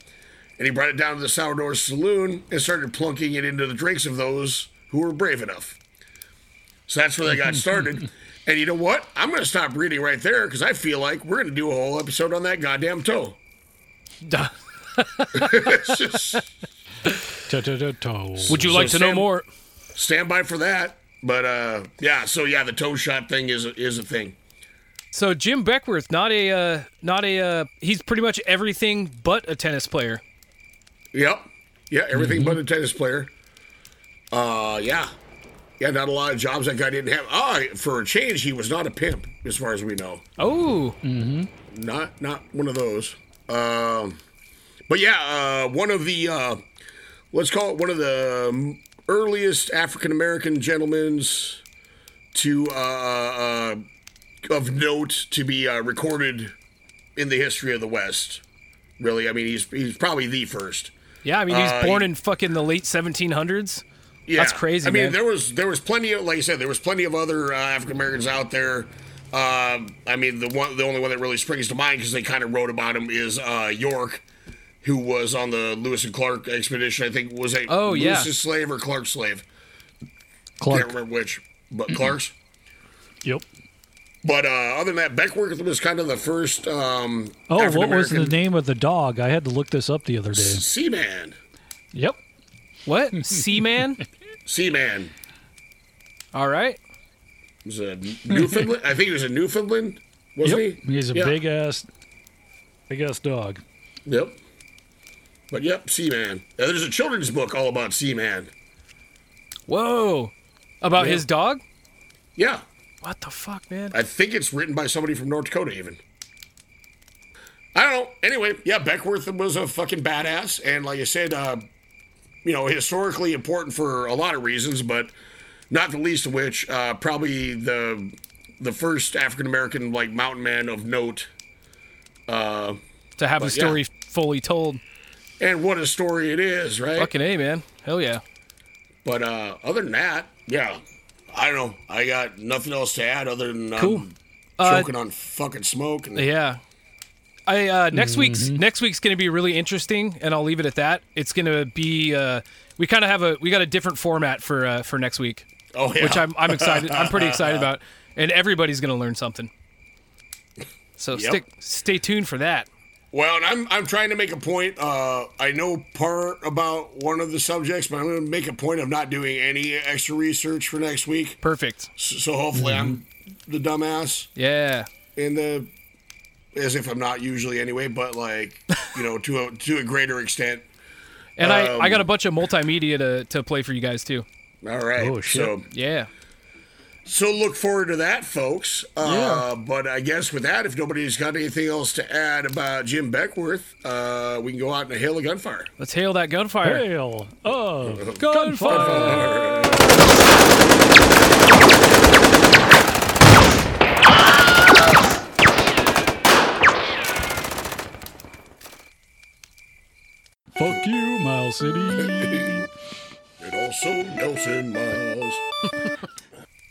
Speaker 1: and he brought it down to the Sourdough Saloon and started plunking it into the drinks of those who were brave enough. So that's where they got started. and you know what? I'm going to stop reading right there because I feel like we're going to do a whole episode on that goddamn toe. It's just-
Speaker 4: Toe.
Speaker 2: Would you like
Speaker 1: So
Speaker 2: to know more?
Speaker 1: Stand by for that. But uh, yeah, so yeah, the toe shot thing is a, is a thing.
Speaker 2: So Jim Beckwourth, not a, uh, not a, uh, he's pretty much everything but a tennis player.
Speaker 1: Yep. Yeah, everything but a tennis player. Uh, yeah. Yeah, not a lot of jobs that guy didn't have. Oh, for a change, he was not a pimp, as far as we know.
Speaker 2: Oh.
Speaker 4: Mm-hmm.
Speaker 1: Not not one of those. Um, but yeah, uh, one of the uh, let's call it one of the earliest African American gentlemen's to uh, uh, of note to be uh, recorded in the history of the West. Really, I mean, he's he's probably the first.
Speaker 2: Yeah, I mean, he's
Speaker 1: Uh,
Speaker 2: born in fucking the late 1700s.
Speaker 1: Yeah,
Speaker 2: That's crazy,
Speaker 1: I mean,
Speaker 2: man.
Speaker 1: there was there was plenty of like I said, there was plenty of other uh, African Americans out there. I mean, the one the only one that really springs to mind because they kind of wrote about him is uh, York, who was on the Lewis and Clark expedition. I think was a
Speaker 2: Oh, yeah.
Speaker 1: Lewis's slave or Clark's slave.
Speaker 4: Clark.
Speaker 1: Can't remember which, but Clark's.
Speaker 4: Yep.
Speaker 1: But uh, other than that, Beckwourth was kind of the first. Um,
Speaker 4: Oh, what was the name of the dog? I had to look this up the other day.
Speaker 1: Seaman.
Speaker 4: Yep.
Speaker 2: What? Seaman?
Speaker 1: Seaman.
Speaker 2: All right.
Speaker 1: Was a Newfoundland. I think he was a Newfoundland. Wasn't
Speaker 4: yep.
Speaker 1: he?
Speaker 4: He's a
Speaker 1: Yeah.
Speaker 4: big ass, big ass dog.
Speaker 1: Yep. But yep, Seaman. Uh, there's a children's book all about Seaman.
Speaker 2: Whoa. About
Speaker 1: Yeah.
Speaker 2: his dog?
Speaker 1: Yeah.
Speaker 2: What the fuck, man?
Speaker 1: I think it's written by somebody from North Dakota, even. I don't know. Anyway, yeah, Beckwourth was a fucking badass, and like I said, uh, you know, historically important for a lot of reasons, but not the least of which, uh, probably the the first African American like mountain man of note. Uh,
Speaker 2: To have the story fully told.
Speaker 1: And what a story it is, right?
Speaker 2: Fucking A, man. Hell yeah.
Speaker 1: But uh, other than that, yeah, I don't know. I got nothing else to add other than um,
Speaker 2: Cool. Uh,
Speaker 1: choking on fucking smoke. And,
Speaker 2: Yeah. I uh, next week's
Speaker 1: Mm-hmm.
Speaker 2: next week's going to be really interesting, and I'll leave it at that. It's going to be uh, we kind of have a we got a different format for uh, for next week.
Speaker 1: Oh, yeah.
Speaker 2: which I'm I'm excited. I'm pretty excited about, and everybody's going to learn something. So
Speaker 1: Yep.
Speaker 2: stick stay tuned for that.
Speaker 1: Well, and I'm I'm trying to make a point. Uh, I know part about one of the subjects, but I'm going to make a point of not doing any extra research for next week.
Speaker 2: Perfect.
Speaker 1: So, so hopefully I'm the dumbass
Speaker 2: Yeah.
Speaker 1: in the as if I'm not usually anyway, but like you know to a to a greater extent.
Speaker 2: And I, I got a
Speaker 1: Um,
Speaker 2: bunch of multimedia to, to play for you guys too.
Speaker 1: All right.
Speaker 4: Oh, shit.
Speaker 1: So
Speaker 2: Yeah.
Speaker 1: So look forward to that, folks. Uh, But I guess with that, if nobody's got anything else to add about Jim Beckwourth, uh, we can go out and hail a gunfire.
Speaker 2: Let's hail that gunfire.
Speaker 4: Hail of
Speaker 2: Gunfire.
Speaker 4: Fuck you, Miles City.
Speaker 1: and also Nelson Miles.